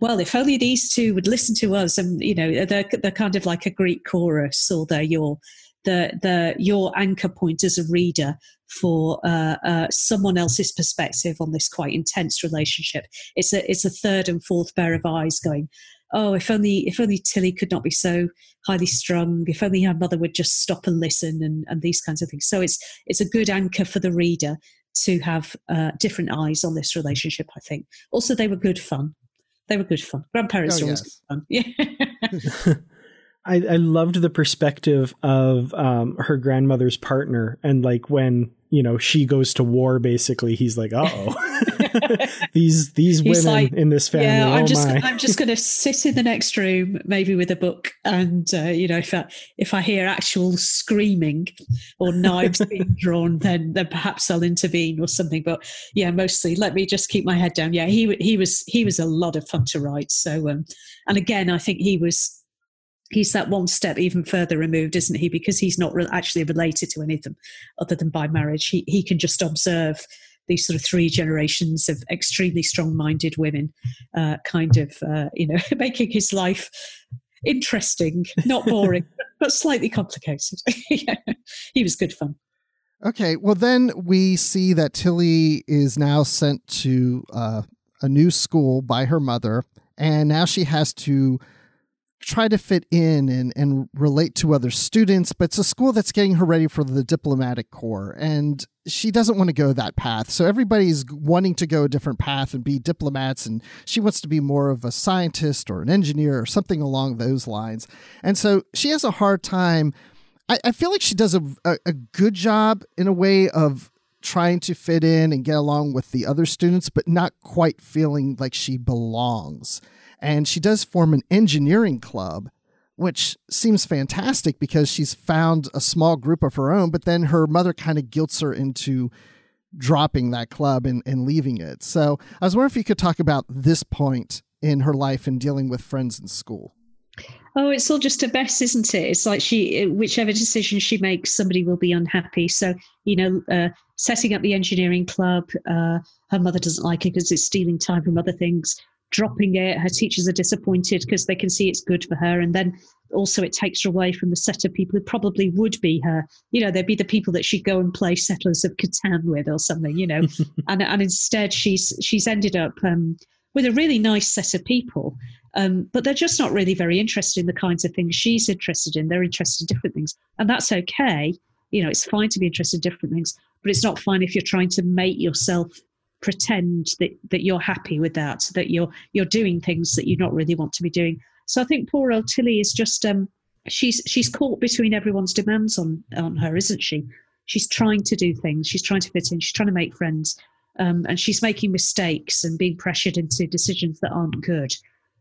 D: well, if only these two would listen to us, and you know, they're they're kind of like a Greek chorus, or they're your the the your anchor point as a reader for uh, uh, someone else's perspective on this quite intense relationship. It's a it's a third and fourth pair of eyes going. Oh, if only if only Tilly could not be so highly strung. If only her mother would just stop and listen, and and these kinds of things. So it's it's a good anchor for the reader to have uh, different eyes on this relationship. I think. Also, they were good fun. They were good fun. Grandparents oh, are always yes. good fun.
C: I, I loved the perspective of um, her grandmother's partner and like when you know she goes to war basically he's like oh these these
D: He's
C: women
D: like,
C: in this family
D: Yeah, I'm
C: oh
D: just
C: my.
D: I'm just going to sit in the next room, maybe with a book, and uh, you know, if I, if I hear actual screaming or knives being drawn, then then perhaps I'll intervene or something. But yeah, mostly let me just keep my head down. Yeah, he he was he was a lot of fun to write. So um, and again, I think he was. He's that one step even further removed, isn't he? Because he's not re- actually related to any of them other than by marriage. He he can just observe these sort of three generations of extremely strong-minded women, uh, kind of uh, you know making his life interesting, not boring, but slightly complicated. yeah. He was good fun.
B: Okay, well then we see that Tilly is now sent to uh, a new school by her mother, and now she has to try to fit in and, and relate to other students, but it's a school that's getting her ready for the diplomatic corps, and she doesn't want to go that path. So everybody's wanting to go a different path and be diplomats, and she wants to be more of a scientist or an engineer or something along those lines. And so she has a hard time. I, I feel like she does a, a, a good job in a way of trying to fit in and get along with the other students, but not quite feeling like she belongs. And she does form an engineering club, which seems fantastic because she's found a small group of her own, but then her mother kind of guilts her into dropping that club and, and leaving it. So I was wondering if you could talk about this point in her life and dealing with friends in school.
D: Oh, it's all just a mess, isn't it? It's like she, whichever decision she makes, somebody will be unhappy. So, you know, uh, setting up the engineering club, uh, her mother doesn't like it because it's stealing time from other things. Dropping it, her teachers are disappointed because they can see it's good for her. And then also it takes her away from the set of people who probably would be her. You know, they'd be the people that she'd go and play Settlers of Catan with or something. You know, and and instead she's she's ended up um, with a really nice set of people. Um, but they're just not really very interested in the kinds of things she's interested in. They're interested in different things, and that's okay. You know, it's fine to be interested in different things, but it's not fine if you're trying to make yourself pretend that, that you're happy with that, that you're you're doing things that you not really want to be doing. So I think poor old Tilly is just um, she's she's caught between everyone's demands on on her, isn't she? She's trying to do things, she's trying to fit in, she's trying to make friends, um, and she's making mistakes and being pressured into decisions that aren't good.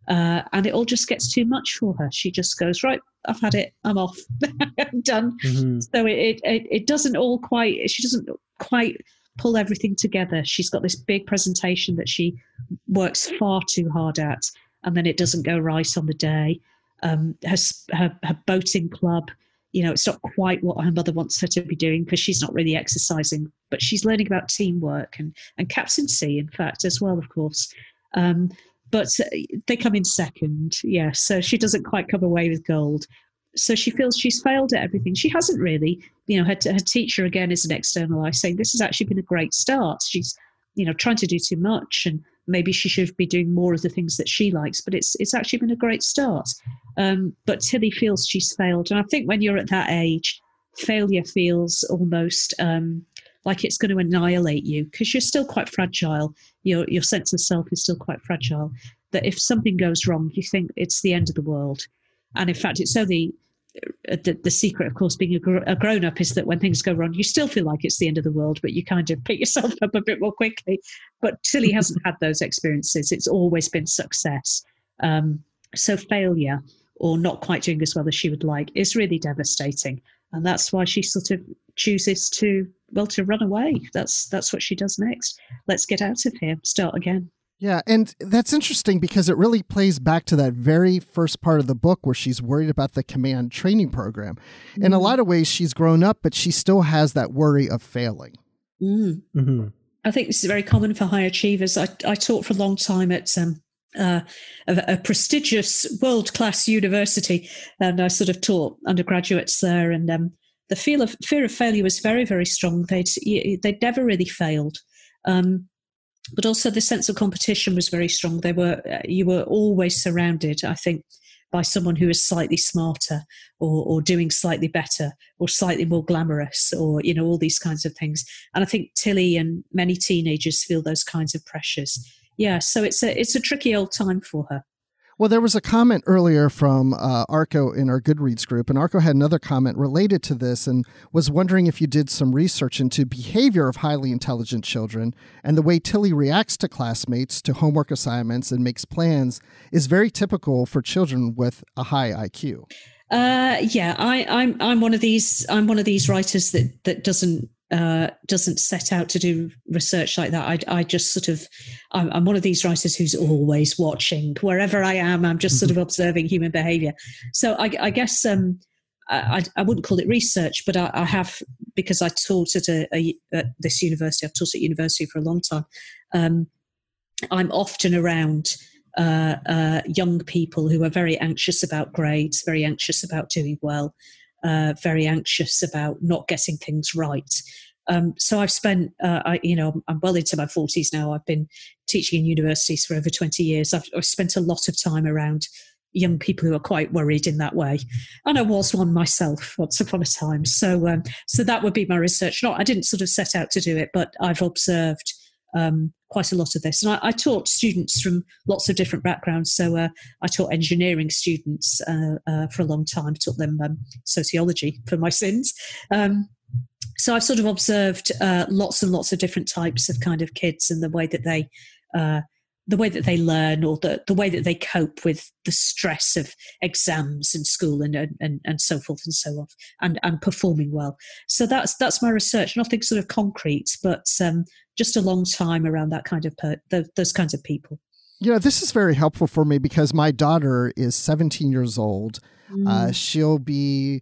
D: Uh, and it all just gets too much for her. She just goes, right, I've had it, I'm off, I'm done.
C: Mhm.
D: So it, it it doesn't all quite. She doesn't quite pull everything together. She's got this big presentation that she works far too hard at, and then it doesn't go right on the day. Um, her, her her boating club, you know, it's not quite what her mother wants her to be doing because she's not really exercising, but she's learning about teamwork and and captaincy, in fact, as well, of course. Um, but uh, they come in second, yeah. So she doesn't quite come away with gold. So she feels she's failed at everything. She hasn't really. You know, her, her teacher again is an external eye saying this has actually been a great start. She's, you know, trying to do too much and maybe she should be doing more of the things that she likes. But it's it's actually been a great start. Um, but Tilly feels she's failed, and I think when you're at that age, failure feels almost um, like it's going to annihilate you because you're still quite fragile. Your your sense of self is still quite fragile. That if something goes wrong, you think it's the end of the world. And in fact, it's only the, the secret, of course, being a, gr- a grown up is that when things go wrong, you still feel like it's the end of the world, but you kind of pick yourself up a bit more quickly. But Tilly hasn't had those experiences. It's always been success. Um, so failure or not quite doing as well as she would like is really devastating. And that's why she sort of chooses to, well, to run away. That's that's what she does next. Let's get out of here, start again.
B: Yeah, and that's interesting because it really plays back to that very first part of the book where she's worried about the command training program. In a lot of ways, she's grown up, but she still has that worry of failing.
D: Mm.
C: Mhm.
D: I think this is very common for high achievers. I, I taught for a long time at um, uh, a, a prestigious world class university, and I sort of taught undergraduates there. And um, the feel of fear of failure was very, very strong. They'd they'd never really failed. Um, but also the sense of competition was very strong. They were uh, you were always surrounded, I think, by someone who is slightly smarter or, or doing slightly better or slightly more glamorous or you know all these kinds of things. And I think Tilly and many teenagers feel those kinds of pressures. Yeah, so it's a it's a tricky old time for her.
B: Well, there was a comment earlier from uh, Arco in our Goodreads group, and Arco had another comment related to this and was wondering if you did some research into behavior of highly intelligent children and the way Tilly reacts to classmates, to homework assignments, and makes plans is very typical for children with a high IQ.
D: Uh, yeah, I, I'm I'm one of these I'm one of these writers that that doesn't uh, doesn't set out to do research like that. I, I just sort of, I'm, I'm, one of these writers who's always watching. Wherever I am, I'm just sort of observing human behavior. So I, I guess um, I, I, wouldn't call it research, but I, I have, because I taught at, a, a, at, this university, I've taught at university for a long time. Um, I'm often around uh, uh, young people who are very anxious about grades, very anxious about doing well uh, very anxious about not getting things right. Um, so I've spent, uh, I, you know, I'm well into my 40s now. I've been teaching in universities for over 20 years. I've, I've spent a lot of time around young people who are quite worried in that way. And I was one myself once upon a time. So, um, so that would be my research. Not, I didn't sort of set out to do it, but I've observed um, quite a lot of this. And I, I, taught students from lots of different backgrounds. So uh, I taught engineering students uh, uh, for a long time, taught them um, sociology for my sins. Um, so I've sort of observed uh, lots and lots of different types of kind of kids and the way that they uh, the way that they learn or the, the way that they cope with the stress of exams and school and, and, and so forth and so on and, and performing well. So that's that's my research, nothing sort of concrete, but um, just a long time around that kind of per, those, those kinds of people.
B: You know, this is very helpful for me because my daughter is 17 years old. Mm. Uh, she'll be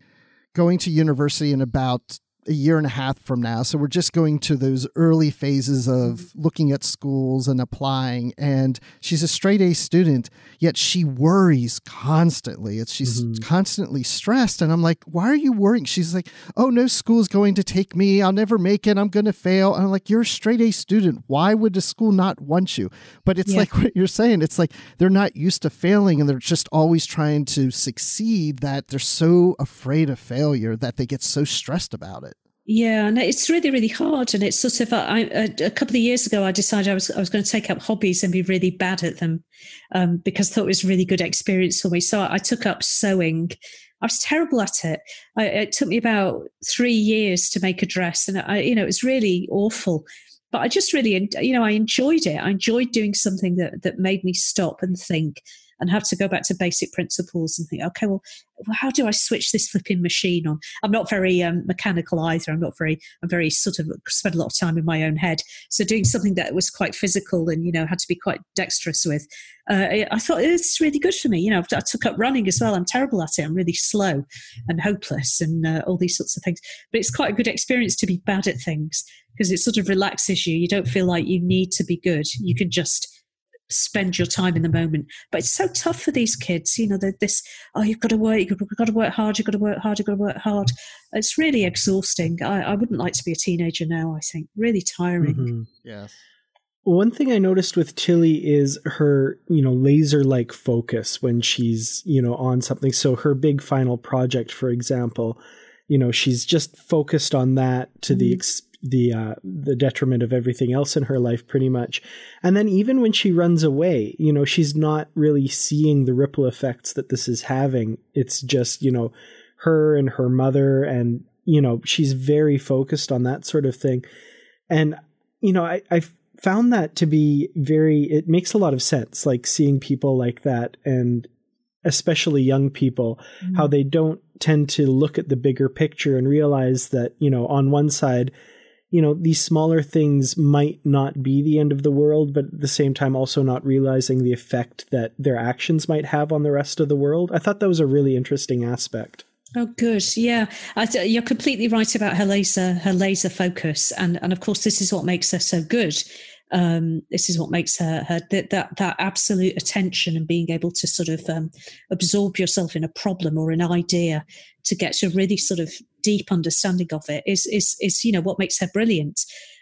B: going to university in about a year and a half from now. So we're just going to those early phases of mm-hmm. looking at schools and applying. And she's a straight A student, yet she worries constantly. It's she's mm-hmm. constantly stressed. And I'm like, why are you worrying? She's like, oh, no school's going to take me. I'll never make it. I'm going to fail. And I'm like, you're a straight A student. Why would the school not want you? But it's yeah. like what you're saying. It's like they're not used to failing and they're just always trying to succeed that they're so afraid of failure that they get so stressed about it.
D: Yeah, and it's really, really hard. And it's sort of, I, a, a couple of years ago, I decided I was, I was going to take up hobbies and be really bad at them um, because I thought it was a really good experience for me. So I took up sewing. I was terrible at it. I, it took me about three years to make a dress, and I, you know, it was really awful. But I just really, you know, I enjoyed it. I enjoyed doing something that that made me stop and think and have to go back to basic principles and think, okay, well, how do I switch this flipping machine on? I'm not very um, mechanical either. I'm not very, I'm very sort of spend a lot of time in my own head. So doing something that was quite physical and, you know, had to be quite dexterous with, uh, I thought it's really good for me. You know, I took up running as well. I'm terrible at it. I'm really slow and hopeless and uh, all these sorts of things. But it's quite a good experience to be bad at things because it sort of relaxes you. You don't feel like you need to be good. You can just spend your time in the moment. But it's so tough for these kids. You know, this, oh, you've got to work, you've got to work hard, you've got to work hard, you've got to work hard. It's really exhausting. I, I wouldn't like to be a teenager now, I think. Really tiring. Mm-hmm.
B: Yes.
C: One thing I noticed with Tilly is her, you know, laser like focus when she's, you know, on something. So her big final project, for example, you know, she's just focused on that to mm-hmm. the ex- the uh, the detriment of everything else in her life pretty much. And then even when she runs away you know she's not really seeing the ripple effects that this is having. It's just you know her and her mother and you know she's very focused on that sort of thing. And you know i i found that to be very it makes a lot of sense like seeing people like that and especially young people mm-hmm. how they don't tend to look at the bigger picture and realize that you know on one side you know, these smaller things might not be the end of the world, but at the same time also not realizing the effect that their actions might have on the rest of the world. I thought that was a really interesting aspect.
D: Oh, good. Yeah, th- you're completely right about her laser, her laser focus, and and of course, this is what makes her so good um, this is what makes her, her that, that, absolute attention and being able to sort of um, absorb yourself in a problem or an idea to get to really sort of deep understanding of it is is is you know what makes her brilliant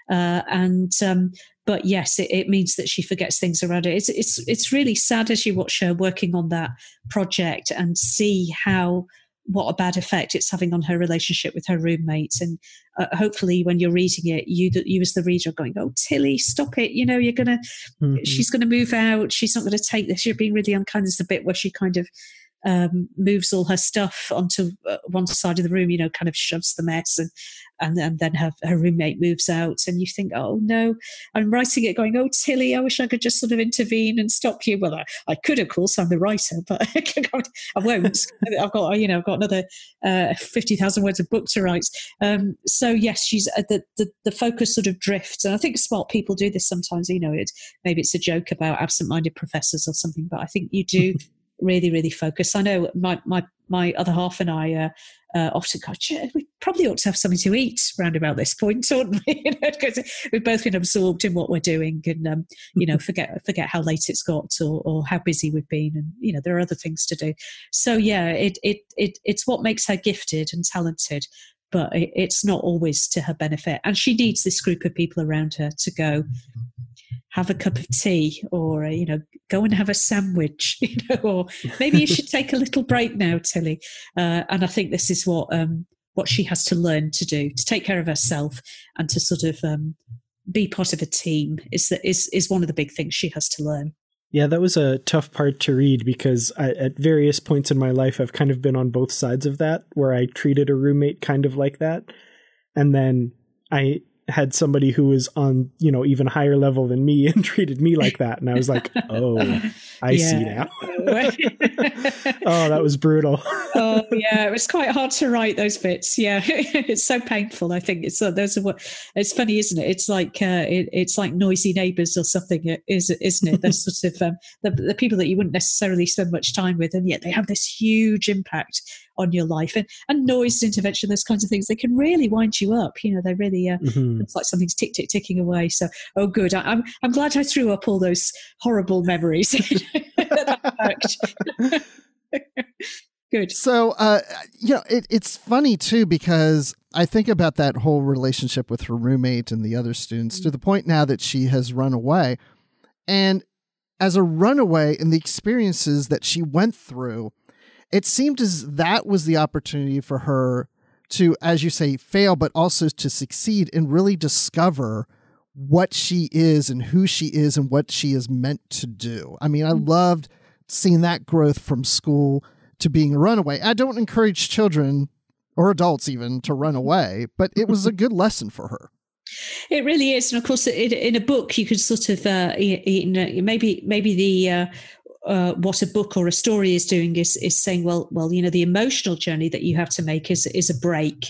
D: uh, and um, but yes, it, it, means that she forgets things around it. It's it's it's really sad as you watch her working on that project and see how what a bad effect it's having on her relationship with her roommates. And uh, hopefully, when you're reading it, you you as the reader are going, "Oh, Tilly, stop it! You know, you're gonna, mm-hmm. she's gonna move out. She's not gonna take this. You're being really unkind." There's the bit where she kind of um, moves all her stuff onto uh, one side of the room, you know, kind of shoves the mess, and and, and then her, her roommate moves out, and you think, oh no, I'm writing it, going, oh Tilly, I wish I could just sort of intervene and stop you. Well, I, I could, of course, I'm the writer, but I won't. I've got, you know, I've got another uh, fifty thousand words of book to write. Um, so yes, she's uh, the, the the focus sort of drifts, and I think smart people do this sometimes. You know, it maybe it's a joke about absent-minded professors or something, but I think you do. really, really focused. I know my my my other half and I uh, uh, often go, we probably ought to have something to eat round about this point, oughtn't we? because we've both been absorbed in what we're doing, and um, you know, forget forget how late it's got or, or how busy we've been, and you know, there are other things to do. So yeah, it it it it's what makes her gifted and talented. But it's not always to her benefit. And she needs this group of people around her to go, have a cup of tea or uh, you know go and have a sandwich you know or maybe you should take a little break now tilly. Uh, and i think this is what um, what she has to learn to do to take care of herself and to sort of um, be part of a team is that is is one of the big things she has to learn.
C: Yeah that was a tough part to read because I, at various points in my life i've kind of been on both sides of that where i treated a roommate kind of like that. And then i had somebody who was on you know even higher level than me and treated me like that. And i was like oh i see now. Oh that was brutal.
D: Oh yeah it was quite hard to write those bits. Yeah it's so painful i think. It's uh, those are what it's funny isn't it? It's like uh, it, it's like noisy neighbors or something is isn't it? They're sort of um, the, the people that you wouldn't necessarily spend much time with and yet they have this huge impact on your life and, and noise intervention, those kinds of things, they can really wind you up. You know, they really, uh, mm-hmm. it's like something's tick, tick, ticking away. So, oh, good. I, am I'm, I'm glad I threw up all those horrible memories. good.
B: So, uh, you know, it, it's funny too because I think about that whole relationship with her roommate and the other students mm-hmm. to the point now that she has run away. And as a runaway and the experiences that she went through, it seemed as that was the opportunity for her to, as you say, fail, but also to succeed and really discover what she is and who she is and what she is meant to do. I mean, I mm-hmm. loved seeing that growth from school to being a runaway. I don't encourage children or adults even to run away, but it was a good lesson for her.
D: It really is, and of course, in a book, you could sort of, uh, you know, maybe maybe the uh, uh, what a book or a story is doing is is saying, well, well, you know, the emotional journey that you have to make is is a break.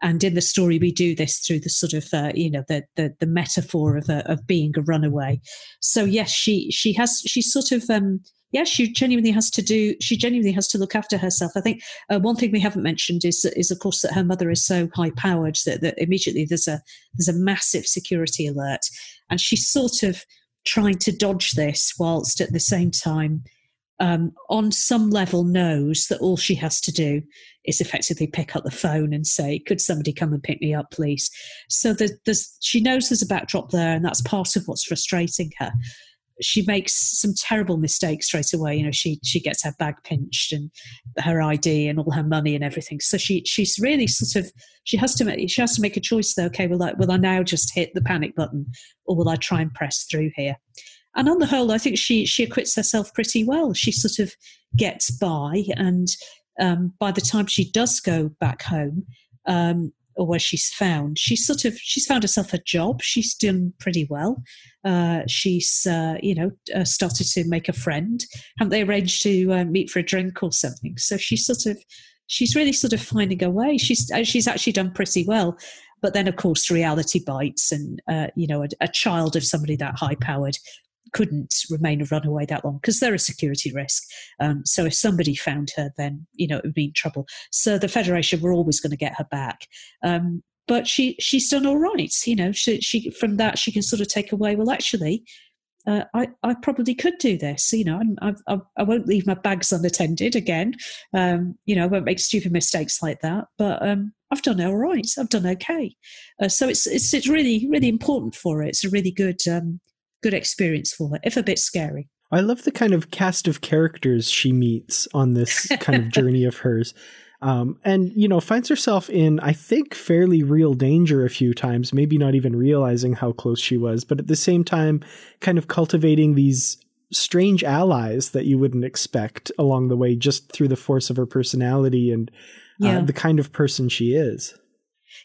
D: And in the story, we do this through the sort of, uh, you know, the the, the metaphor of a, of being a runaway. So yes, she she has she sort of um, yeah, she genuinely has to do. She genuinely has to look after herself. I think uh, one thing we haven't mentioned is is of course that her mother is so high powered that, that immediately there's a there's a massive security alert, and she sort of trying to dodge this whilst at the same time um, on some level knows that all she has to do is effectively pick up the phone and say, "Could somebody come and pick me up, please?" So there's, there's, she knows there's a backdrop there, and that's part of what's frustrating her she makes some terrible mistakes straight away. You know, she she gets her bag pinched and her ID and all her money and everything. So she she's really sort of she has to make she has to make a choice though. Okay, will I will I now just hit the panic button or will I try and press through here? And on the whole, I think she she acquits herself pretty well. She sort of gets by, and um, by the time she does go back home, um, or where she's found. She's sort of she's found herself a job. She's done pretty well. Uh, she's uh, you know uh, started to make a friend. Haven't they arranged to uh, meet for a drink or something? So she's sort of she's really sort of finding a way. She's uh, she's actually done pretty well. But then, of course, reality bites, and uh, you know, a, a child of somebody that high powered couldn't remain a runaway that long because they're a security risk. Um, so if somebody found her, then you know it would be in trouble. So the federation were always going to get her back. Um, but she she's done all right. You know, she, she from that she can sort of take away. Well, actually, uh, I, I probably could do this. You know, I, I, I won't leave my bags unattended again. Um, you know, I won't make stupid mistakes like that. But um, I've done all right. I've done okay. Uh, so it's, it's it's really really important for her. It's a really good um, good experience for her, if a bit scary.
C: I love the kind of cast of characters she meets on this kind of journey of hers. Um, and, you know, finds herself in, I think, fairly real danger a few times, maybe not even realizing how close she was, but at the same time, kind of cultivating these strange allies that you wouldn't expect along the way just through the force of her personality and uh,
D: Yeah.
C: the kind of person she is.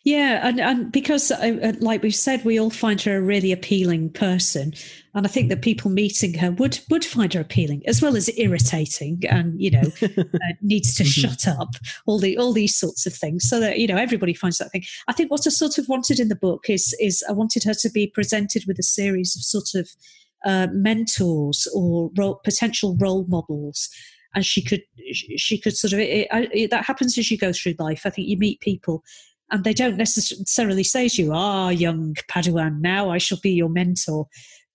D: Yeah, and, and because, uh, uh, like we've said, we all find her a really appealing person, and I think that people meeting her would would find her appealing as well as irritating, and you know, uh, needs to shut up. All the all these sorts of things, so that you know everybody finds that thing. I think what I sort of wanted in the book is is I wanted her to be presented with a series of sort of uh, mentors or role, potential role models and she could she could sort of it, it, that happens as you go through life i think you meet people and they don't necessarily say to you ah young padawan now i shall be your mentor.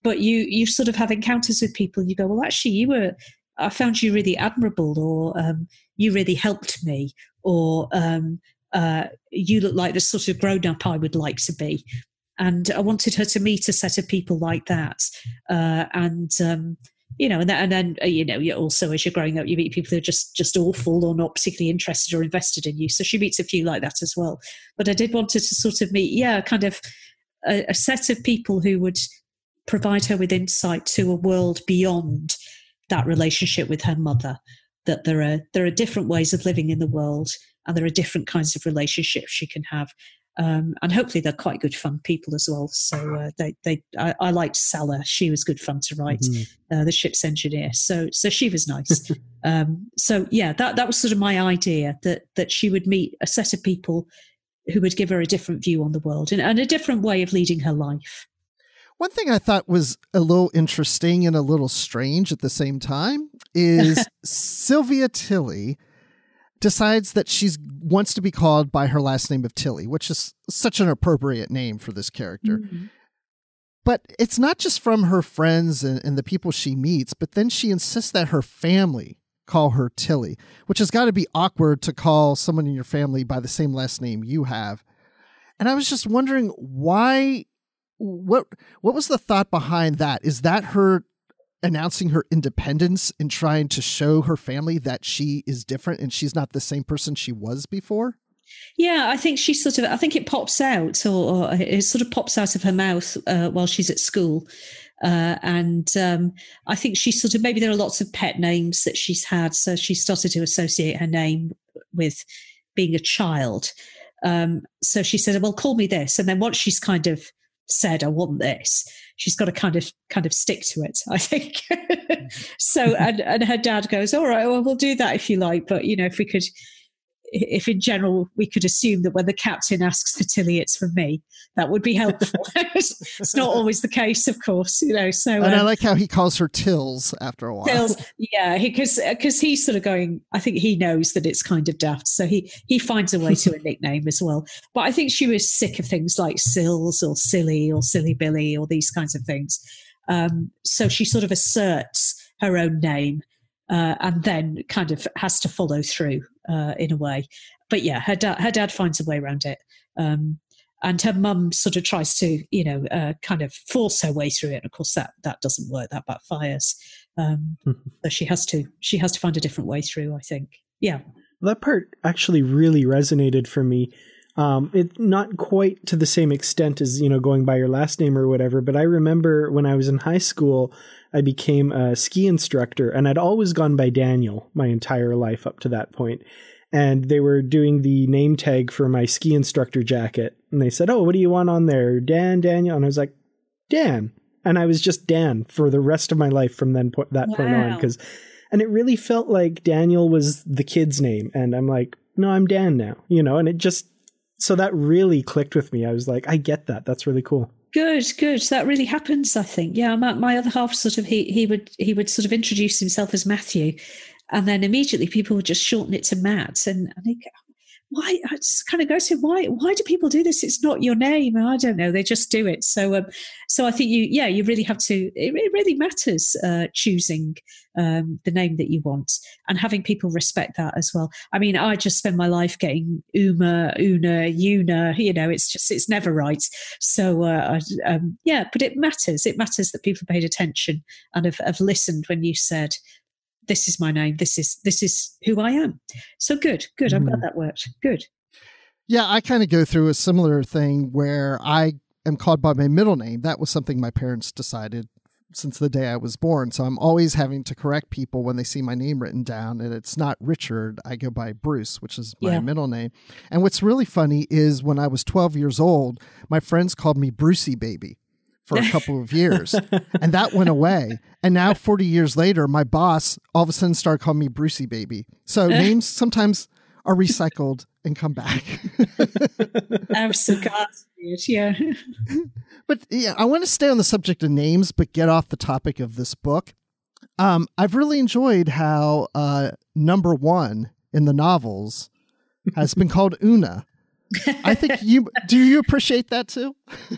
D: But you you sort of have encounters with people. You go well actually you were i found you really admirable or um, you really helped me or um, uh, you look like the sort of grown up i would like to be. And i wanted her to meet a set of people like that. Uh, and um, you know, and then, and then uh, you know, you also as you're growing up, you meet people who are just just awful or not particularly interested or invested in you. So she meets a few like that as well. But I did want her to sort of meet, yeah, kind of a, a set of people who would provide her with insight to a world beyond that relationship with her mother. That there are there are different ways of living in the world, and there are different kinds of relationships she can have. Um, and hopefully they're quite good fun people as well. So uh, they, they, I, I liked Salah. She was good fun to write. Uh, the ship's engineer. So, so she was nice. um, so yeah, that that was sort of my idea that that she would meet a set of people who would give her a different view on the world and, and a different way of leading her life.
B: One thing I thought was a little interesting and a little strange at the same time is Sylvia Tilly decides that she wants to be called by her last name of Tilly, which is such an appropriate name for this character.
D: Mm-hmm.
B: But it's not just from her friends and, and the people she meets, but then she insists that her family call her Tilly, which has got to be awkward to call someone in your family by the same last name you have. And I was just wondering why what what was the thought behind that? Is that her announcing her independence and trying to show her family that she is different and she's not the same person she was before?
D: Yeah, I think she sort of. I think it pops out, or, or it sort of pops out of her mouth uh, while she's at school, uh, and um, I think she sort of maybe there are lots of pet names that she's had, so she started to associate her name with being a child. Um, so she said, "Well, call me this," and then once she's kind of said, "I want this," she's got to kind of kind of stick to it. I think. Mm-hmm. so, and and her dad goes, "All right, well, we'll do that if you like, but you know, if we could." If in general we could assume that when the captain asks for Tilly, it's for me, that would be helpful. it's not always the case, of course, you know. So,
B: and I
D: um,
B: like how he calls her Tills after a while.
D: Tills, yeah, because because he's sort of going. I think he knows that it's kind of daft, so he he finds a way to a nickname as well. But I think she was sick of things like Sills or Silly or Silly Billy or these kinds of things. Um, so she sort of asserts her own name uh, and then kind of has to follow through uh, in a way. But yeah, her dad her dad finds a way around it. Um, and her mum sort of tries to, you know, uh, kind of force her way through it. And of course, that that doesn't work. That backfires. Um, so she has to she has to find a different way through. I think. Yeah.
C: That part actually really resonated for me. Um, it not quite to the same extent as you know going by your last name or whatever, but I remember when I was in high school, I became a ski instructor, and I'd always gone by Daniel my entire life up to that point. And they were doing the name tag for my ski instructor jacket, and they said, "Oh, what do you want on there, Dan, Daniel?" And I was like, "Dan," and I was just Dan for the rest of my life from then po- that point on because and it really felt like Daniel was the kid's name. And I'm like, no, I'm Dan now, you know, and it just, so that really clicked with me. I was like, I get that. That's really cool.
D: Good, good. That really happens, I think. Yeah, my, my other half sort of he he would he would sort of introduce himself as Matthew, and then immediately people would just shorten it to Matt, and I think why I just kind of go to why why do people do this? It's not your name. I don't know. They just do it. So um, so I think you yeah you really have to. It, it really matters uh, choosing um, the name that you want and having people respect that as well. I mean, I just spend my life getting Uma, Una, Una. You know, it's just it's never right. So uh, um, yeah, but it matters. It matters that people paid attention and have, have listened when you said this is my name. This is this is who I am. So good, good. I'm glad hmm. that worked. Good.
B: Yeah, I kind of go through a similar thing where I am called by my middle name. That was something my parents decided since the day I was born. So I'm always having to correct people when they see my name written down and it's not Richard. I go by Bruce, which is my
D: Yeah.
B: middle name. And what's really funny is when I was 12 years old, my friends called me Brucey Baby for a couple of years. and that went away. And now 40 years later, my boss all of a sudden started calling me Brucey Baby. So names sometimes are recycled and come back.
D: Absolutely. Yeah.
B: But yeah, I want to stay on the subject of names, but get off the topic of this book. Um, I've really enjoyed how uh, number one in the novels has been called Una. I think you do. You appreciate that too?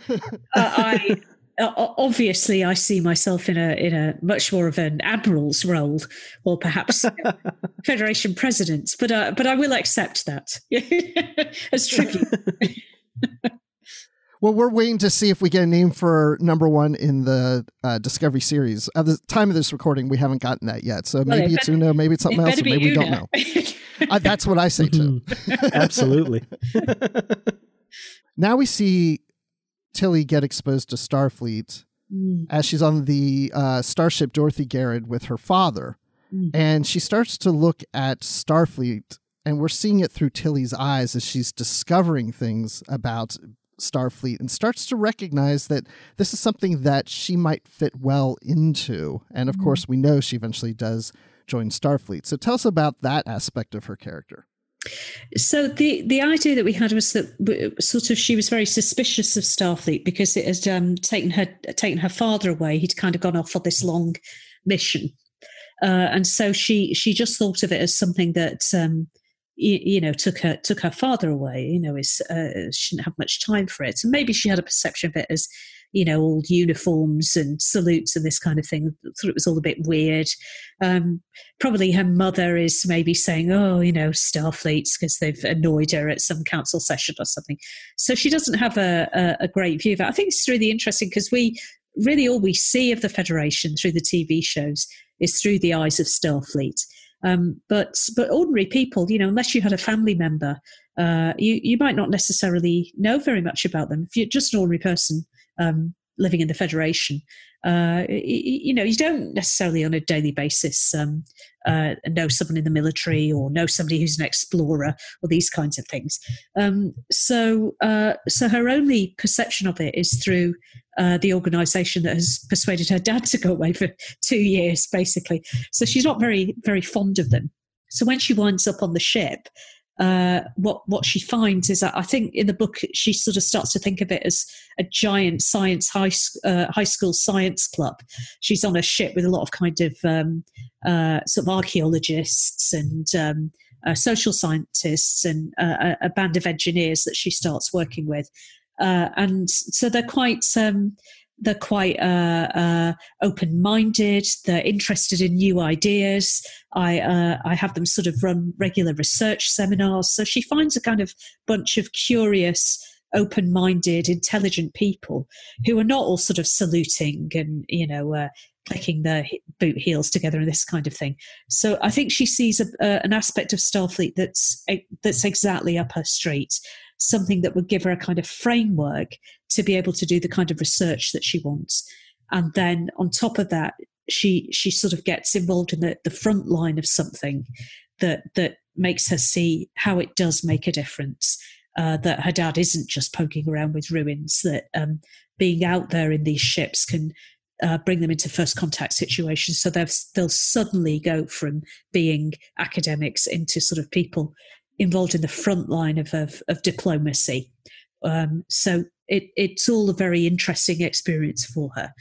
D: uh, I obviously I see myself in a in a much more of an admiral's role, or perhaps Federation president. But uh, but I will accept that as tribute.
B: Well, we're waiting to see if we get a name for number one in the uh, Discovery series. At the time of this recording, we haven't gotten that yet. So
D: Well,
B: maybe
D: it
B: it's
D: bet-
B: Una, maybe it's something
D: It
B: else, or
D: be
B: maybe we don't know. Uh, that's what I say too.
C: Absolutely.
B: Now we see Tilly get exposed to Starfleet
D: Mm,
B: as she's on the uh, starship Dorothy Garrett with her father.
D: Mm.
B: And she starts to look at Starfleet, and we're seeing it through Tilly's eyes as she's discovering things about Starfleet and starts to recognize that this is something that she might fit well into. And of
D: Mhm.
B: course, we know she eventually does join Starfleet. So tell us about that aspect of her character.
D: So the the idea that we had was that sort of she was very suspicious of Starfleet because it had um, taken her taken her father away. He'd kind of gone off for this long mission, uh, and so she she just thought of it as something that um, you, you know took her took her father away. You know, is uh, she didn't have much time for it, and maybe she had a perception of it as you know old uniforms and salutes and this kind of thing. Thought it was all a bit weird. Um, probably her mother is maybe saying, "Oh, you know, Starfleets," because they've annoyed her at some council session or something. So she doesn't have a, a, a great view of it. I think it's really interesting because we really all we see of the Federation through the TV shows is through the eyes of Starfleet. Um, but but ordinary people, you know, unless you had a family member, uh, you you might not necessarily know very much about them. If you're just an ordinary person um, living in the Federation, uh, you know, you don't necessarily on a daily basis um, uh, know someone in the military or know somebody who's an explorer or these kinds of things. Um, so, uh, so her only perception of it is through uh, the organisation that has persuaded her dad to go away for two years, basically. So she's not very, very fond of them. So when she winds up on the ship, uh, what what she finds is that I think in the book she sort of starts to think of it as a giant science high uh, high school science club. She's on a ship with a lot of kind of um, uh, sort of archaeologists and um, uh, social scientists and uh, a band of engineers that she starts working with, and so they're quite. Um, they're quite uh, uh, open-minded. They're interested in new ideas. I uh, I have them sort of run regular research seminars. So she finds a kind of bunch of curious, open-minded, intelligent people who are not all sort of saluting and you know uh, clicking their boot heels together and this kind of thing. So I think she sees a, uh, an aspect of Starfleet that's that's exactly up her street. Something that would give her a kind of framework to be able to do the kind of research that she wants. And then on top of that, she she sort of gets involved in the, the front line of something that that makes her see how it does make a difference. Uh, that her dad isn't just poking around with ruins. That um, being out there in these ships can uh, bring them into first contact situations. So they'll they'll suddenly go from being academics into sort of people involved in the front line of of, of diplomacy. Um, so it, it's all a very interesting experience for her.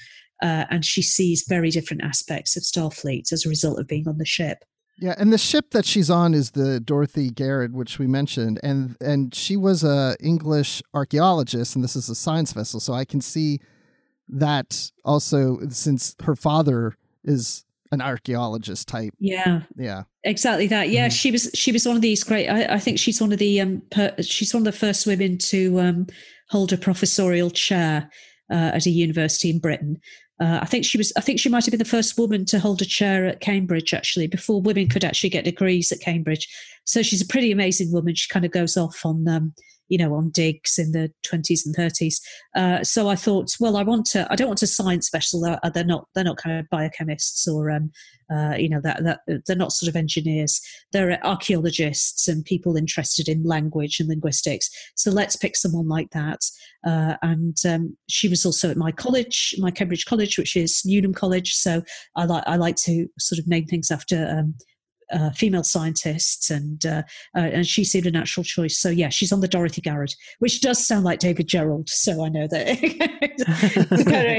D: Uh, and she sees very different aspects of Starfleet as a result of being on the ship.
B: Yeah, and the ship that she's on is the Dorothy Garrod, which we mentioned, and and she was a English archaeologist, and this is a science vessel, so I can see that also since her father is an archaeologist type.
D: Yeah,
B: Yeah,
D: exactly that. Yeah,
C: Mhm.
D: she was she was one of these great. I, I think she's one of the um, per, she's one of the first women to um, hold a professorial chair uh, at a university in Britain. uh, I think she was. I think she might have been the first woman to hold a chair at Cambridge, actually, before women could actually get degrees at Cambridge. So she's a pretty amazing woman. She kind of goes off on um, you know, on digs in the 20s and 30s. Uh, so I thought, well, I want to, I don't want a science special. They're, they're not, they're not kind of biochemists or, um, uh, you know, that, that they're not sort of engineers. They're archaeologists and people interested in language and linguistics. So let's pick someone like that. Uh, and um, she was also at my college, my Cambridge College, which is Newnham College. So I like, I like to sort of name things after um, uh, female scientists, and uh, uh, and she seemed a natural choice. So yeah, she's on the Dorothy Garrod, which does sound like David Gerrold. So I know that,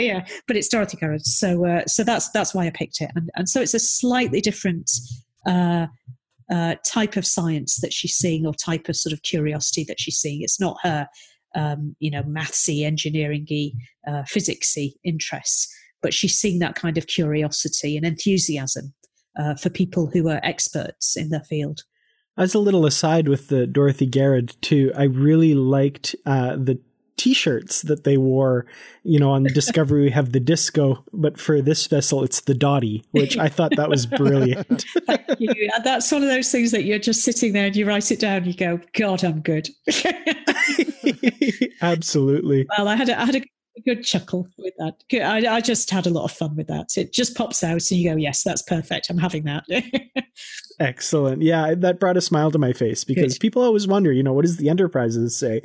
D: yeah, but it's Dorothy Garrod. So uh, so that's that's why I picked it, and and so it's a slightly different. Uh, uh, type of science that she's seeing, or type of sort of curiosity that she's seeing. It's not her, um, you know, mathsy, engineeringy, uh, physicsy interests, but she's seeing that kind of curiosity and enthusiasm uh, for people who are experts in their field.
C: As a little aside with the Dorothy Garrod too, I really liked uh, the t-shirts that they wore you know on discovery we have the disco but for this vessel it's the dotty which i thought that was brilliant.
D: That's one of those things that you're just sitting there and you write it down you go god i'm good.
C: Absolutely.
D: Well i had a, I had a good chuckle with that. I, I, just had a lot of fun with that. It just pops out and you go, yes, that's perfect. I'm having that.
C: Excellent. Yeah, that brought a smile to my face because good. people always wonder, you know, what does the Enterprises say?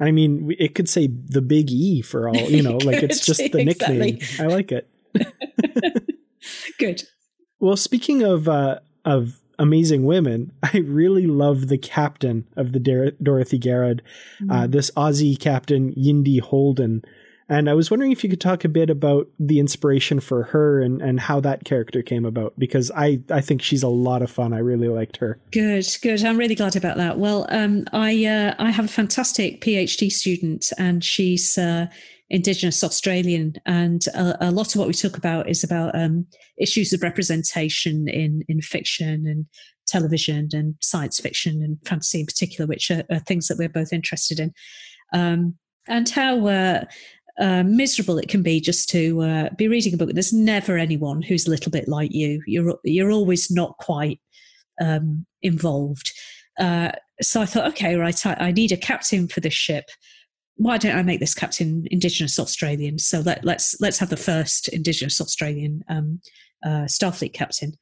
C: I mean, it could say the big E for all, you know, like it's just the nickname. Exactly. I like it.
D: good.
C: Well, speaking of, uh, of amazing women. I really love the captain of the Dorothy Garrod, uh, mm. uh, this Aussie captain, Yindi Holden. And I was wondering if you could talk a bit about the inspiration for her and, and how that character came about, because I, I think she's a lot of fun. I really liked her.
D: Good, good. I'm really glad about that. Well, um, I uh, I have a fantastic PhD student, and she's uh, Indigenous Australian, and a, a, lot of what we talk about is about um, issues of representation in in fiction and television and science fiction and fantasy in particular, which are, are things that we're both interested in. Um, and how uh, uh, miserable it can be just to uh, be reading a book. There's never anyone who's a little bit like you. You're you're always not quite um, involved. Uh, so I thought, okay, right, I, I, need a captain for this ship. Why don't I make this captain Indigenous Australian? So let, us let's, let's have the first Indigenous Australian um, uh, Starfleet captain,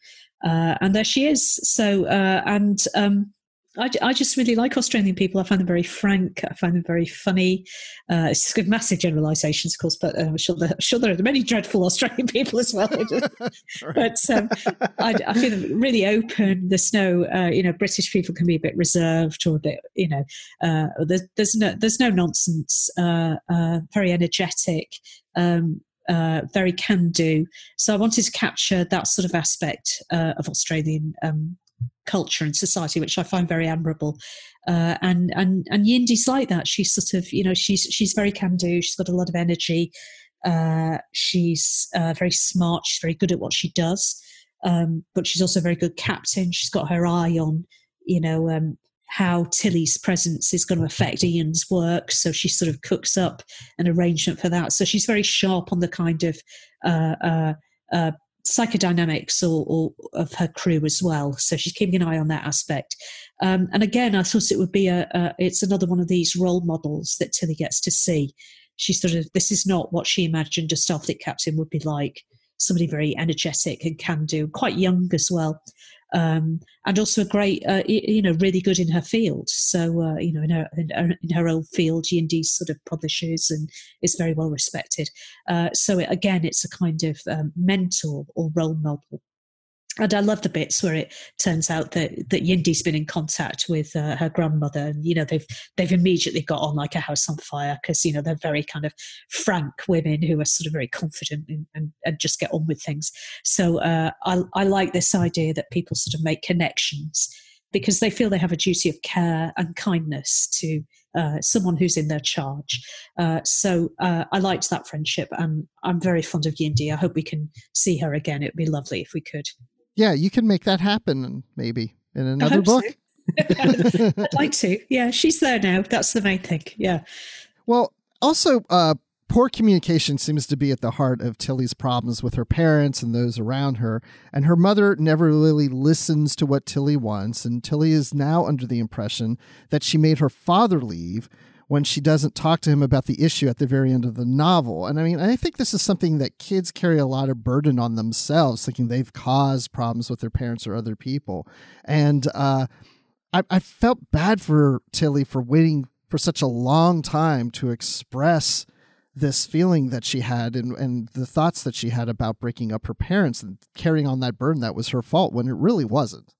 D: uh, and there she is. So and um, I, I just really like Australian people. I find them very frank. I find them very funny. Uh, it's good, massive generalizations, of course, but uh, I'm, sure there, I'm sure there are many dreadful Australian people as well. but um, I, I, feel them really open. There's no, uh, you know, British people can be a bit reserved or a bit, you know, uh, there's, there's no there's no nonsense. Uh, uh, very energetic. Um, uh, very can do. So I wanted to capture that sort of aspect uh, of Australian um, culture and society, which I find very admirable. Uh, and and and Yindi's like that. She's sort of you know she's she's very can do. She's got a lot of energy. Uh, she's uh, very smart. She's very good at what she does. Um, but she's also a very good captain. She's got her eye on you know um, how Tilly's presence is going to affect Ian's work. So she sort of cooks up an arrangement for that. So she's very sharp on the kind of uh, uh, uh, psychodynamics or, or, of her crew as well. So she's keeping an eye on that aspect. Um, and again, I thought it would be a, a, it's another one of these role models that Tilly gets to see. She sort of this is not what she imagined a Starfleet captain would be like. Somebody very energetic and can do, quite young as well um, and also a great, uh, you know, really good in her field. So, uh, you know, in her, in her, in her own field, Yindi sort of publishes and is very well respected. Uh, so it, again, it's a kind of um, mentor or role model and I love the bits where it turns out that that Yindi's been in contact with uh, her grandmother, and you know they've they've immediately got on like a house on fire because you know they're very kind of frank women who are sort of very confident and, and, and just get on with things. So uh, I I like this idea that people sort of make connections because they feel they have a duty of care and kindness to uh, someone who's in their charge. Uh, so uh, I liked that friendship, and I'm very fond of Yindi. I hope we can see her again. It'd be lovely if we could
B: yeah, you can make that happen maybe in another book. So.
D: I'd like to. Yeah, she's there now. That's the main thing. Yeah.
B: Well, also, uh, poor communication seems to be at the heart of Tilly's problems with her parents and those around her, and her mother never really listens to what Tilly wants, and Tilly is now under the impression that she made her father leave when she doesn't talk to him about the issue at the very end of the novel. And I mean, I think this is something that kids carry a lot of burden on themselves, thinking they've caused problems with their parents or other people. And uh, I, I felt bad for Tilly for waiting for such a long time to express this feeling that she had and, and the thoughts that she had about breaking up her parents and carrying on that burden that was her fault when it really wasn't.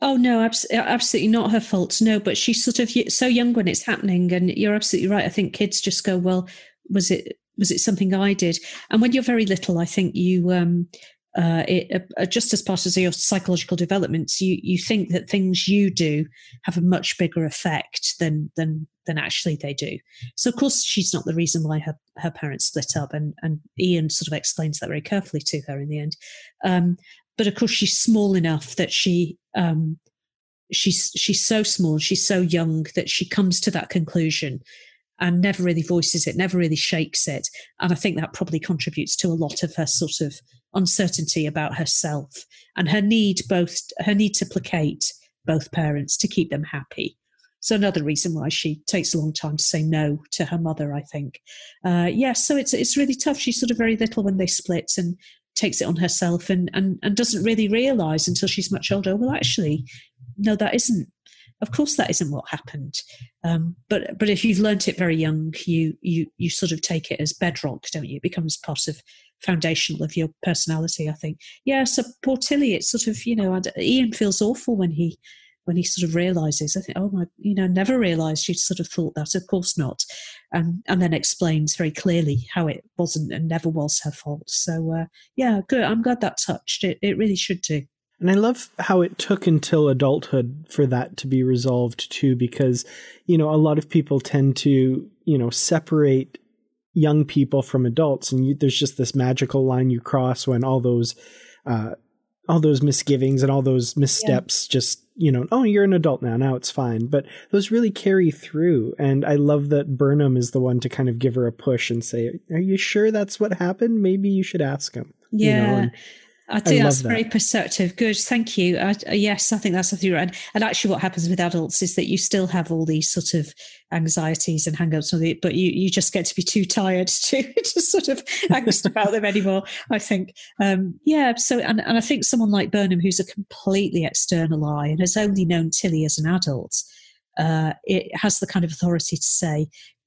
D: Oh no, abs- absolutely not her fault. No, but she's sort of so young when it's happening, and you're absolutely right. I think kids just go, "Well, was it was it something I did?" And when you're very little, I think you um, uh, it, uh, just as part of your psychological developments, you you think that things you do have a much bigger effect than than than actually they do. So of course she's not the reason why her her parents split up, and and Ian sort of explains that very carefully to her in the end. Um, but of course she's small enough that she um, she's she's so small, she's so young that she comes to that conclusion and never really voices it, never really shakes it. And I think that probably contributes to a lot of her sort of uncertainty about herself and her need both her need to placate both parents to keep them happy. So another reason why she takes a long time to say no to her mother, I think. Uh, yes, yeah, so it's it's really tough. She's sort of very little when they split and takes it on herself and and, and doesn't really realise until she's much older. Well, actually, no, that isn't of course, that isn't what happened. Um, but but if you've learnt it very young, you you you sort of take it as bedrock, don't you? It becomes part of foundational of your personality. I think. Yeah. So poor Tilly, it's sort of you know Ian feels awful when he when he sort of realizes. I think, oh my, you know, never realized you'd sort of thought that. Of course not. Um, and then explains very clearly how it wasn't and never was her fault. So uh, yeah, good. I'm glad that touched. It it really should do.
C: And I love how it took until adulthood for that to be resolved too, because, you know, a lot of people tend to, you know, separate young people from adults. And you, there's just this magical line you cross when all those, uh, all those misgivings and all those missteps yeah. just, you know, oh, you're an adult now. Now it's fine. But those really carry through. And I love that Burnham is the one to kind of give her a push and say, are you sure that's what happened? Maybe you should ask him.
D: Yeah.
C: You know,
D: I think I that's that. very perceptive. Good, thank you. I, yes, I think that's absolutely right. And actually, what happens with adults is that you still have all these sort of anxieties and hang-ups, but you you just get to be too tired to to sort of angst about them anymore. I think, um, yeah. So, and, and I think someone like Burnham, who's a completely external eye and has only known Tilly as an adult, uh, it has the kind of authority to say,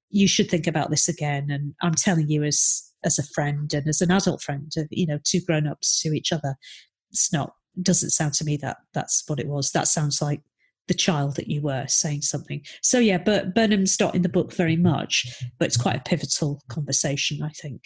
D: "You should think about this again." And I'm telling you, as as a friend and as an adult friend, of you know, two grown ups to each other. It's not, doesn't sound to me that that's what it was. That sounds like the child that you were saying something. So yeah, but Burnham's not in the book very much, but it's quite a pivotal conversation, I think.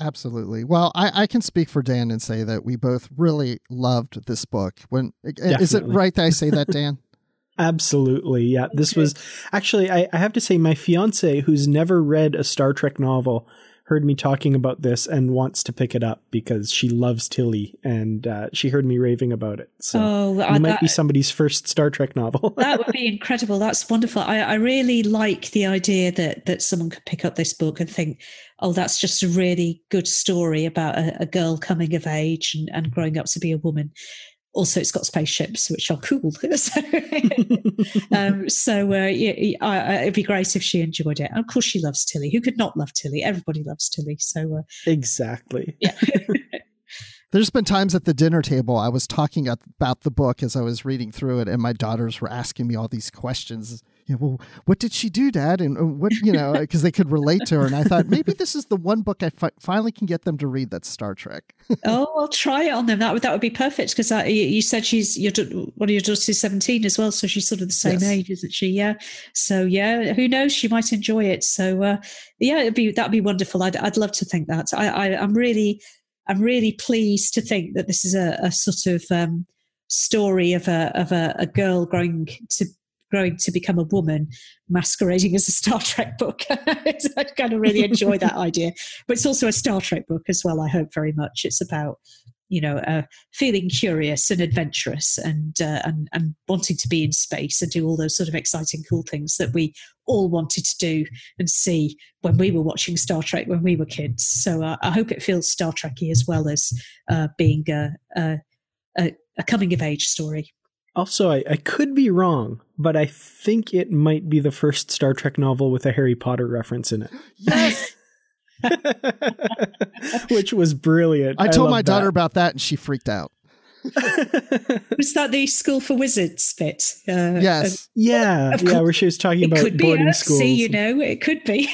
B: Absolutely. Well, I, I can speak for Dan and say that we both really loved this book. When Definitely. is it right that I say that, Dan?
C: Absolutely. Yeah. This was actually, I, I have to say, my fiance, who's never read a Star Trek novel, heard me talking about this and wants to pick it up because she loves Tilly and uh, she heard me raving about it. So oh, it might that, be somebody's first Star Trek novel.
D: that would be incredible. That's wonderful. I, I really like the idea that that someone could pick up this book and think, oh, that's just a really good story about a, a girl coming of age and, and growing up to be a woman also it's got spaceships which are cool. So, um, so uh, yeah, I, I, it'd be great if she enjoyed it. And of course she loves tilly. Who could not love tilly? Everybody loves tilly. So uh,
C: exactly.
D: yeah.
B: There's been times at the dinner table I was talking about the book as I was reading through it, and my daughters were asking me all these questions you know, well, what did she do, Dad? And what, you know, because they could relate to her. And I thought maybe this is the one book I fi- finally can get them to read that's Star Trek.
D: oh, I'll try it on them. That would that would be perfect because you said she's your one of your daughters is seventeen as well, so she's sort of the same yes. age, isn't she? Yeah. So yeah, who knows? She might enjoy it. So uh, yeah, it'd be that'd be wonderful. I'd I'd love to think that. I, I I'm really I'm really pleased to think that this is a, a sort of um, story of a of a, a girl growing to growing to become a woman masquerading as a Star Trek book. I kind of really enjoy that idea. But it's also a Star Trek book as well, I hope very much. It's about you know, uh, feeling curious and adventurous and, uh, and and wanting to be in space and do all those sort of exciting, cool things that we all wanted to do and see when we were watching Star Trek when we were kids. So uh, I hope it feels Star Trekky as well as uh, being a, a, a coming of age story.
C: Also, I, I could be wrong, but I think it might be the first Star Trek novel with a Harry Potter reference in it.
B: Yes.
C: Which was brilliant.
B: I told my daughter
C: that.
B: about that and she freaked out.
D: Was that the School for Wizards bit? Uh,
B: Yes.
C: yeah,
D: Of
C: yeah,
D: course.
C: where she was talking
D: It
C: about
D: could
C: boarding
D: us.
C: schools.
D: See, you know, it could be.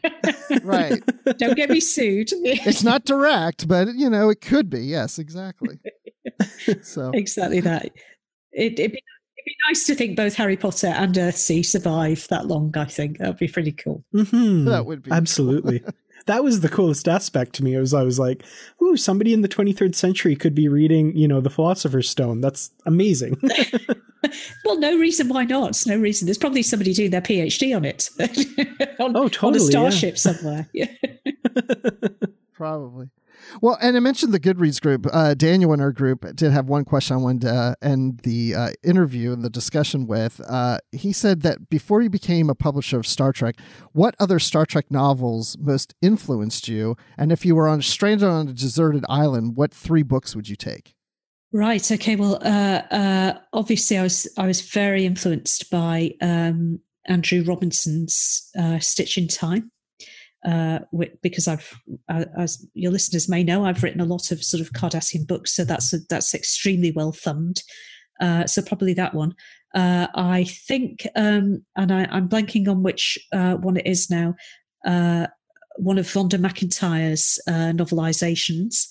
B: right.
D: Don't get me sued.
B: It's not direct, but you know, it could be. Yes, exactly. So
D: exactly that. It, it'd, be, it'd be nice to think both Harry Potter and Earthsea survive that long. I think that'd be pretty cool.
C: Mhm.
B: That would be
C: absolutely. that was the coolest aspect to me. It was I was like, "Ooh, somebody in the 23rd century could be reading, you know, the Philosopher's Stone. That's amazing."
D: Well, no reason why not. No reason. There's probably somebody doing their PhD on it. on,
C: Oh,
D: On a
C: totally, yeah.
D: starship somewhere. Yeah.
B: Probably. Well, and I mentioned the Goodreads group. Uh, Daniel in our group did have one question I wanted to uh, end the uh, interview and the discussion with. Uh, he said that before you became a publisher of Star Trek, what other Star Trek novels most influenced you? And if you were on stranded on a deserted island, what three books would you take?
D: Right. Okay. Well, uh, uh, obviously, I was I was very influenced by um, Andrew Robinson's Stitch in Time, uh, because I've, uh, as your listeners may know, I've written a lot of sort of Cardassian books, so that's that's extremely well thumbed. Uh, so probably that one. Uh, I think, um, and I, I'm blanking on which uh, one it is now. Uh, one of Vonda McIntyre's novelizations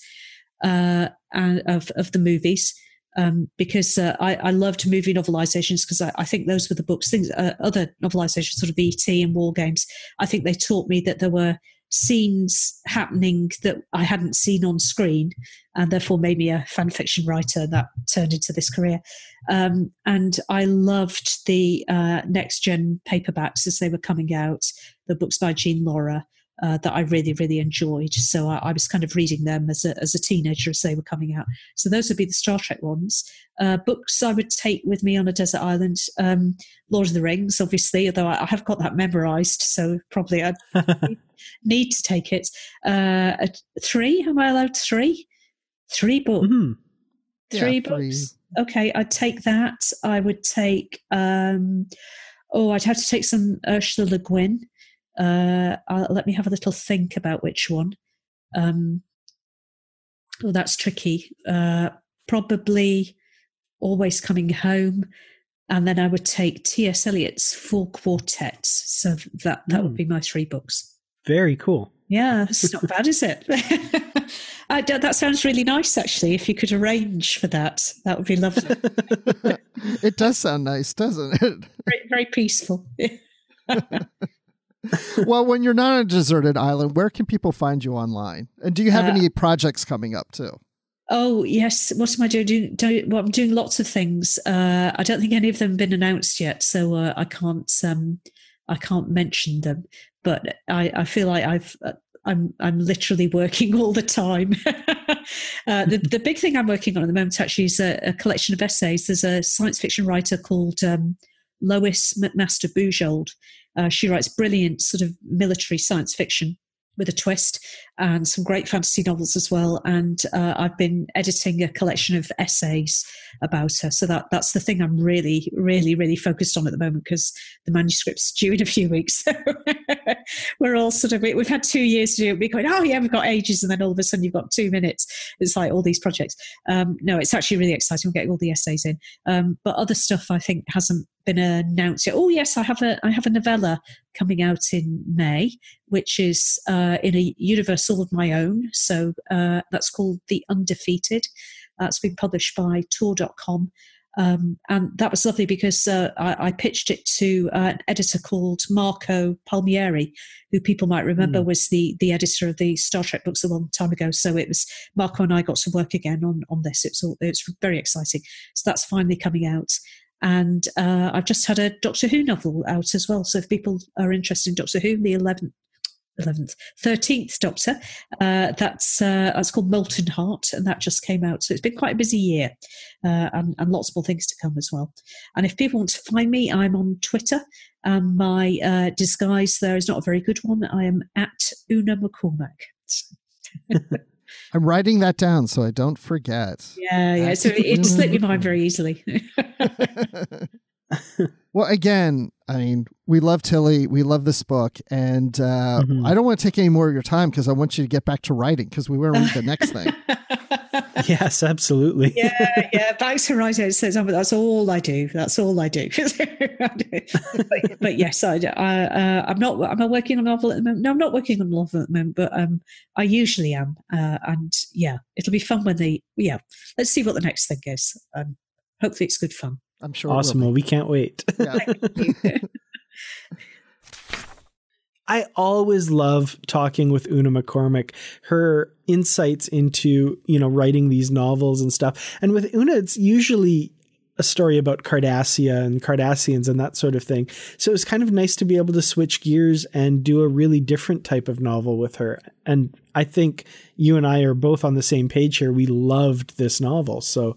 D: and of of the movies um, because uh, I, I loved movie novelizations because I, I think those were the books things uh, other novelizations sort of ET and War Games. I think they taught me that there were scenes happening that I hadn't seen on screen and therefore made me a fan fiction writer that turned into this career. Um, and I loved the uh, next gen paperbacks as they were coming out the books by Jean Lorrah uh, that I really, really enjoyed. So I, I was kind of reading them as a, as a teenager as they were coming out. So those would be the Star Trek ones. Uh, books I would take with me on a desert island. Um, Lord of the Rings, obviously, although I, I have got that memorized, so probably I need to take it. Uh, three? Am I allowed three? Three books.
C: Mhm.
D: Three
B: Yeah, three.
D: books. Okay, I'd take that. I would take. Um, oh, I'd have to take some Ursula Le Guin. Uh, uh, let me have a little think about which one. Um, oh, that's tricky. Uh, probably always coming home, and then I would take T.S. Eliot's Four Quartets. So that that would
C: Mm.
D: be my three books.
C: Very cool.
D: Yeah, it's not bad, is it? I, d- that sounds really nice, actually. If you could arrange for that, that would be lovely.
B: it does sound nice, doesn't it?
D: very, very peaceful.
B: well, when you're not on a deserted island, where can people find you online? And do you have
D: Uh,
B: any projects coming up too?
D: Oh yes, what am I doing? doing, doing well, I'm doing lots of things. Uh, I don't think any of them have been announced yet, so uh, I can't um, I can't mention them. But I, I feel like I've uh, I'm I'm literally working all the time. uh, the the big thing I'm working on at the moment actually is a, a collection of essays. There's a science fiction writer called um, Lois McMaster Bujold. Uh, she writes brilliant sort of military science fiction with a twist and some great fantasy novels as well. And uh, I've been editing a collection of essays about her. So that that's the thing I'm really, really, really focused on at the moment because the manuscript's due in a few weeks. So we're all sort of we- we've had two years to do it. We're going, oh yeah, we've got ages, and then all of a sudden you've got two minutes. It's like all these projects. Um, no, it's actually really exciting. We're getting all the essays in, um, but other stuff I think hasn't been announced yet. Oh yes, I have a I have a novella coming out in May, which is uh, in a universe all of my own. So uh, that's called The Undefeated. That's been published by Tor.com. Um, and that was lovely because uh, I, I pitched it to uh, an editor called Marco Palmieri, who people might remember was the the editor of the Star Trek books a long time ago. So it was Marco and I got to work again on on this. It's all it's very exciting. So that's finally coming out. And uh, I've just had a Doctor Who novel out as well. So if people are interested in Doctor Who, the 11th, eleventh, thirteenth Doctor. Uh, that's uh, that's called Molten Heart, and that just came out. So it's been quite a busy year, uh, and, and lots more things to come as well. And if people want to find me, I'm on Twitter. And my uh, disguise there is not a very good one. I am at Una McCormack.
B: I'm writing that down so I don't forget.
D: Yeah, yeah. So it, it slipped your mind very easily.
B: well, again, I mean, we love Tilly. We love this book. And uh,
C: Mhm.
B: I don't want to take any more of your time because I want you to get back to writing because we want to read the next thing.
C: yes, absolutely.
D: yeah, yeah. Back to writing. Says, oh, that's all I do. That's all I do. but, but yes, I, I, uh, I'm not. I'm not working on a novel at the moment. No, I'm not working on a novel at the moment. But um, I usually am. Uh, and yeah, it'll be fun when they. Yeah, let's see what the next thing is. Um, hopefully, it's good fun.
B: I'm sure. it will
C: Awesome.
B: be.
C: Well, we can't wait.
B: Yeah.
C: I always love talking with Una McCormack. Her insights into, you know, writing these novels and stuff. And with Una, it's usually a story about Cardassia and Cardassians and that sort of thing. So it's kind of nice to be able to switch gears and do a really different type of novel with her. And I think you and I are both on the same page here. We loved this novel. So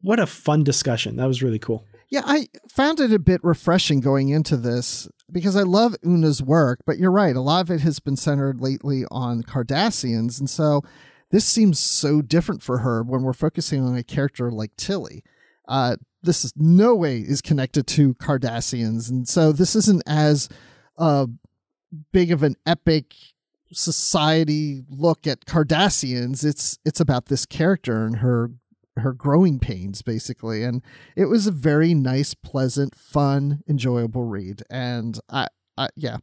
C: what a fun discussion. That was really cool.
B: Yeah, I found it a bit refreshing going into this because I love Una's work, but you're right. A lot of it has been centered lately on Cardassians. And so this seems so different for her when we're focusing on a character like Tilly. Uh, this is no way is connected to Cardassians. And so this isn't as uh, big of an epic society look at Cardassians. It's it's about this character and her her growing pains basically and it was a very nice pleasant fun enjoyable read and i, I yeah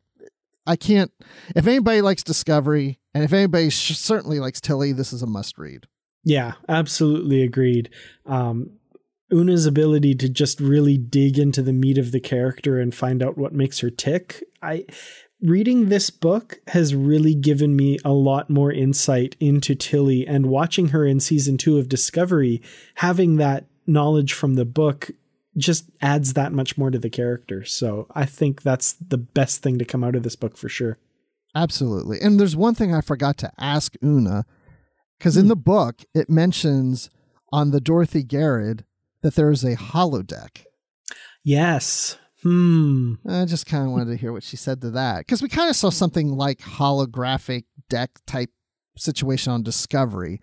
B: i can't if anybody likes discovery and if anybody sh- certainly likes tilly this is a must read
C: Yeah, absolutely agreed. Um, Una's ability to just really dig into the meat of the character and find out what makes her tick. I reading this book has really given me a lot more insight into Tilly and watching her in season 2 of Discovery, having that knowledge from the book just adds that much more to the character. So, I think that's the best thing to come out of this book for sure.
B: absolutely and there's one thing i forgot to ask una because in hmm. the book it mentions on the dorothy garrod that there is a holodeck
C: Yes. Hmm.
B: I just kind of wanted to hear what she said to that because we kind of saw something like holographic deck type situation on Discovery.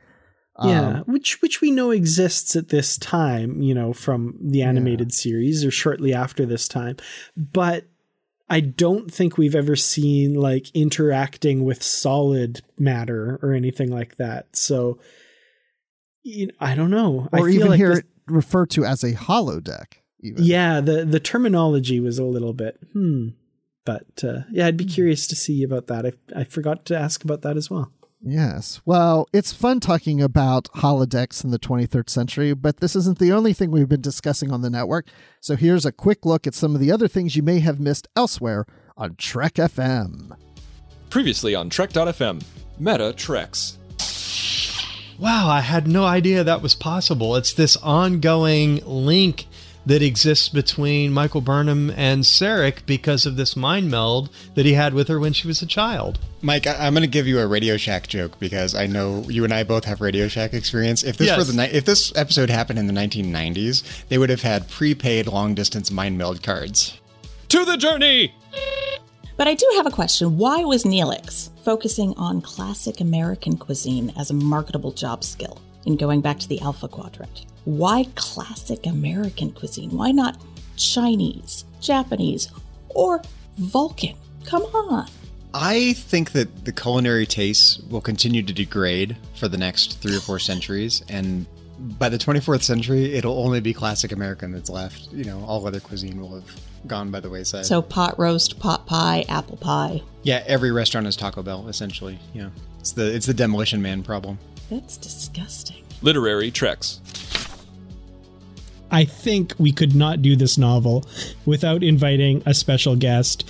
C: Yeah,
B: Um,
C: which which we know exists at this time, you know, from the animated series or shortly after this time. But I don't think we've ever seen like interacting with solid matter or anything like that. So you know, I don't know. I
B: or
C: feel
B: even
C: like
B: hear
C: this-
B: it referred to as a holodeck. Even.
C: yeah, the the terminology was a little bit hmm. But uh, yeah, I'd be curious to see about that. I I forgot to ask about that as well.
B: Yes. Well, it's fun talking about holodecks in the 23rd century, but this isn't the only thing we've been discussing on the network. So here's a quick look at some of the other things you may have missed elsewhere on Trek FM.
E: Previously on Trek.fm, Meta Treks.
F: Wow, I had no idea that was possible. It's this ongoing link that exists between Michael Burnham and Sarek because of this mind meld that he had with her when she was a child.
G: Mike, I- I'm going to give you a Radio Shack joke because I know you and I both have Radio Shack experience. If this
F: Yes.
G: were the ni- if this episode happened in the 1990s, they would have had prepaid long distance mind meld cards.
E: To the journey!
H: But I do have a question. Why was Neelix focusing on classic American cuisine as a marketable job skill in going back to the Alpha Quadrant? Why classic American cuisine? Why not Chinese, Japanese, or Vulcan? Come on.
G: I think that the culinary tastes will continue to degrade for the next three or four centuries, and by the 24th century, it'll only be classic American that's left. You know, all other cuisine will have gone by the wayside.
H: So pot roast, pot pie, apple pie.
G: yeah, every restaurant is Taco Bell essentially. Yeah, it's the it's the demolition man problem.
H: That's disgusting.
E: Literary Treks.
C: I think we could not do this novel without inviting a special guest,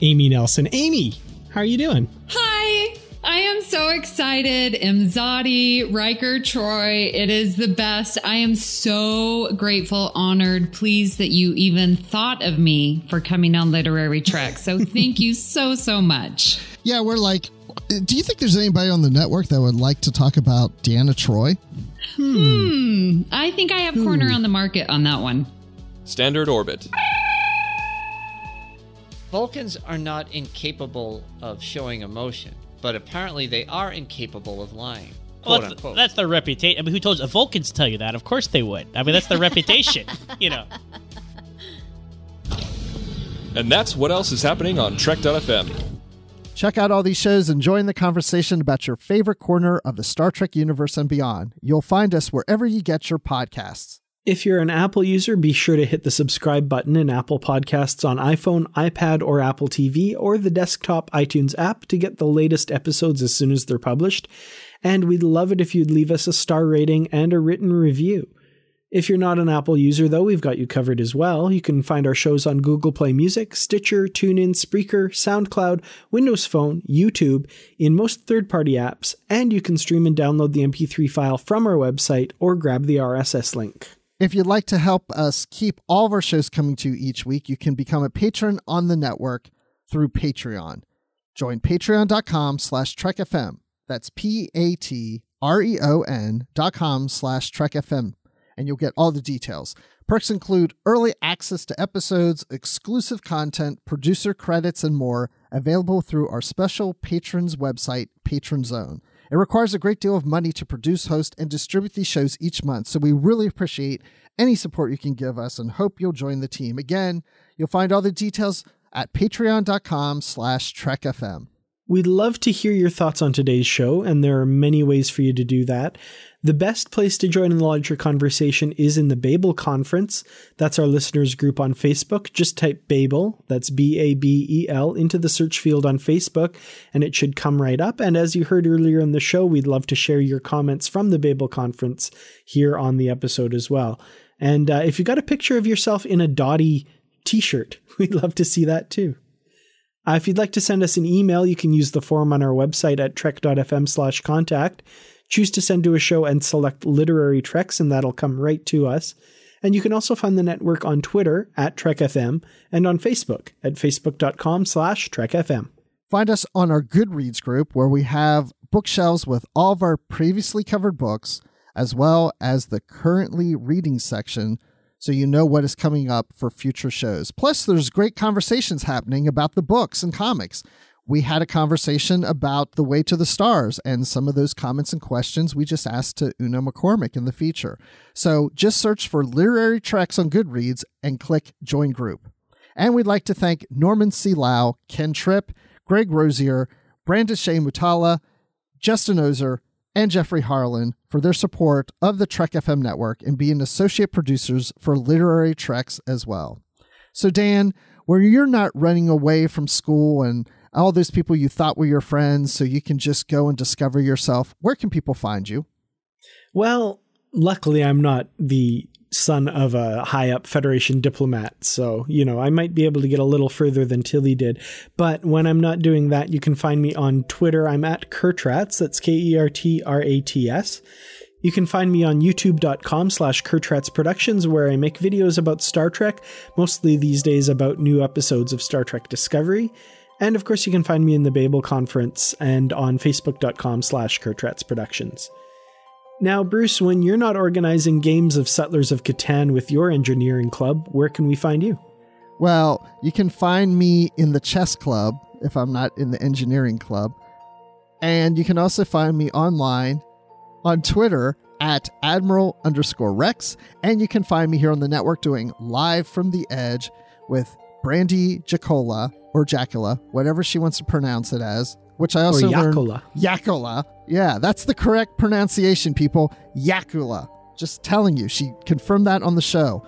C: Amy Nelson. Amy, how are you doing?
I: Hi. I am so excited. Imzadi, Riker, Troi. It is the best. I am so grateful, honored, pleased that you even thought of me for coming on Literary Trek. So thank you so, so much.
B: Yeah, we're like, do you think there's anybody on the network that would like to talk about Deanna Troi?
I: Hmm. I think I have corner on the market on that one.
E: Standard orbit.
J: Vulcans are not incapable of showing emotion, but apparently they are incapable of lying.
K: Well, that's,
J: unquote.
K: that's their reputation. I mean, who told you? Vulcans tell you that? Of course they would. I mean, that's their reputation. You know.
E: And that's what else is happening on Trek.fm.
B: Check out all these shows and join the conversation about your favorite corner of the Star Trek universe and beyond. You'll find us wherever you get your podcasts.
C: If you're an Apple user, be sure to hit the subscribe button in Apple Podcasts on iPhone, iPad, or Apple TV, or the desktop iTunes app to get the latest episodes as soon as they're published. And we'd love it if you'd leave us a star rating and a written review. If you're not an Apple user, though, we've got you covered as well. You can find our shows on Google Play Music, Stitcher, TuneIn, Spreaker, SoundCloud, Windows Phone, YouTube, in most third party apps, and you can stream and download the MP3 file from our website or grab the RSS link.
B: If you'd like to help us keep all of our shows coming to you each week, you can become a patron on the network through Patreon. Join patreon.com slash trekfm. That's P-A-T-R-E-O-N dot com slash trekfm. And you'll get all the details. Perks include early access to episodes, exclusive content, producer credits, and more available through our special patrons website, Patron Zone. It requires a great deal of money to produce, host, and distribute these shows each month, so we really appreciate any support you can give us and hope you'll join the team. Again, you'll find all the details at patreon.com slash trekfm.
C: We'd love to hear your thoughts on today's show, and there are many ways for you to do that. The best place to join in the larger conversation is in the Babel Conference. That's our listeners group on Facebook. Just type Babel, that's B A B E L, into the search field on Facebook, and it should come right up. And as you heard earlier in the show, we'd love to share your comments from the Babel Conference here on the episode as well. And uh, if you got a picture of yourself in a Dottie t shirt, we'd love to see that too. Uh, if you'd like to send us an email, you can use the form on our website at trek.fm slash contact. Choose to send to a show and select literary treks, and that'll come right to us. And you can also find the network on Twitter at TrekFM and on Facebook at facebook.com slash TrekFM.
B: Find us on our Goodreads group where we have bookshelves with all of our previously covered books, as well as the currently reading section so you know what is coming up for future shows. Plus, there's great conversations happening about the books and comics. We had a conversation about The Way to the Stars, and some of those comments and questions we just asked to Una McCormack in the feature. So just search for Literary Treks on Goodreads and click Join Group. And we'd like to thank Norman C. Lau, Ken Tripp, Greg Rosier, Brandon Shea Mutala, Justin Ozer, and Jeffrey Harlan for their support of the Trek FM network and being associate producers for Literary Treks as well. So, Dan, where you're not running away from school and all those people you thought were your friends so you can just go and discover yourself, where can people find you?
C: Well, luckily, I'm not the son of a high up Federation diplomat, so, you know, I might be able to get a little further than Tilly did. But when I'm not doing that, you can find me on Twitter. I'm at Kertrats, that's K E R T R A T S. You can find me on youtube.com slash Kertrats Productions, where I make videos about Star Trek, mostly these days about new episodes of Star Trek Discovery. And of course, you can find me in the Babel Conference and on facebook.com slash Kertrats Productions. Now, Bruce, when you're not organizing games of Settlers of Catan with your engineering club, where can we find you?
B: Well, you can find me in the chess club if I'm not in the engineering club. And you can also find me online on Twitter at Admiral underscore Rex. And you can find me here on the network doing Live from the Edge with Brandy Jacola or Jacula, whatever she wants to pronounce it as, which I also
C: or
B: learned.
C: Yakola.
B: Yakula. Yeah, that's the correct pronunciation, people. Yakula. Just telling you, she confirmed that on the show.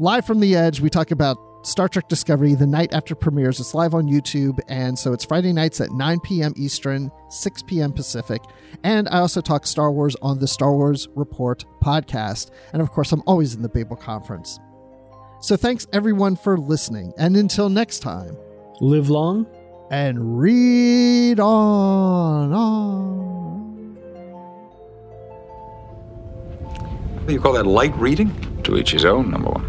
B: Live from the Edge, we talk about Star Trek Discovery the night after premieres. It's live on YouTube, and so it's Friday nights at 9 p.m. Eastern, 6 p.m. Pacific. And I also talk Star Wars on the Star Wars Report podcast. And of course, I'm always in the Babel Conference. So thanks everyone for listening, and until next time,
C: Live long
B: and read on, on.
A: You call that light reading? To each his own, number one.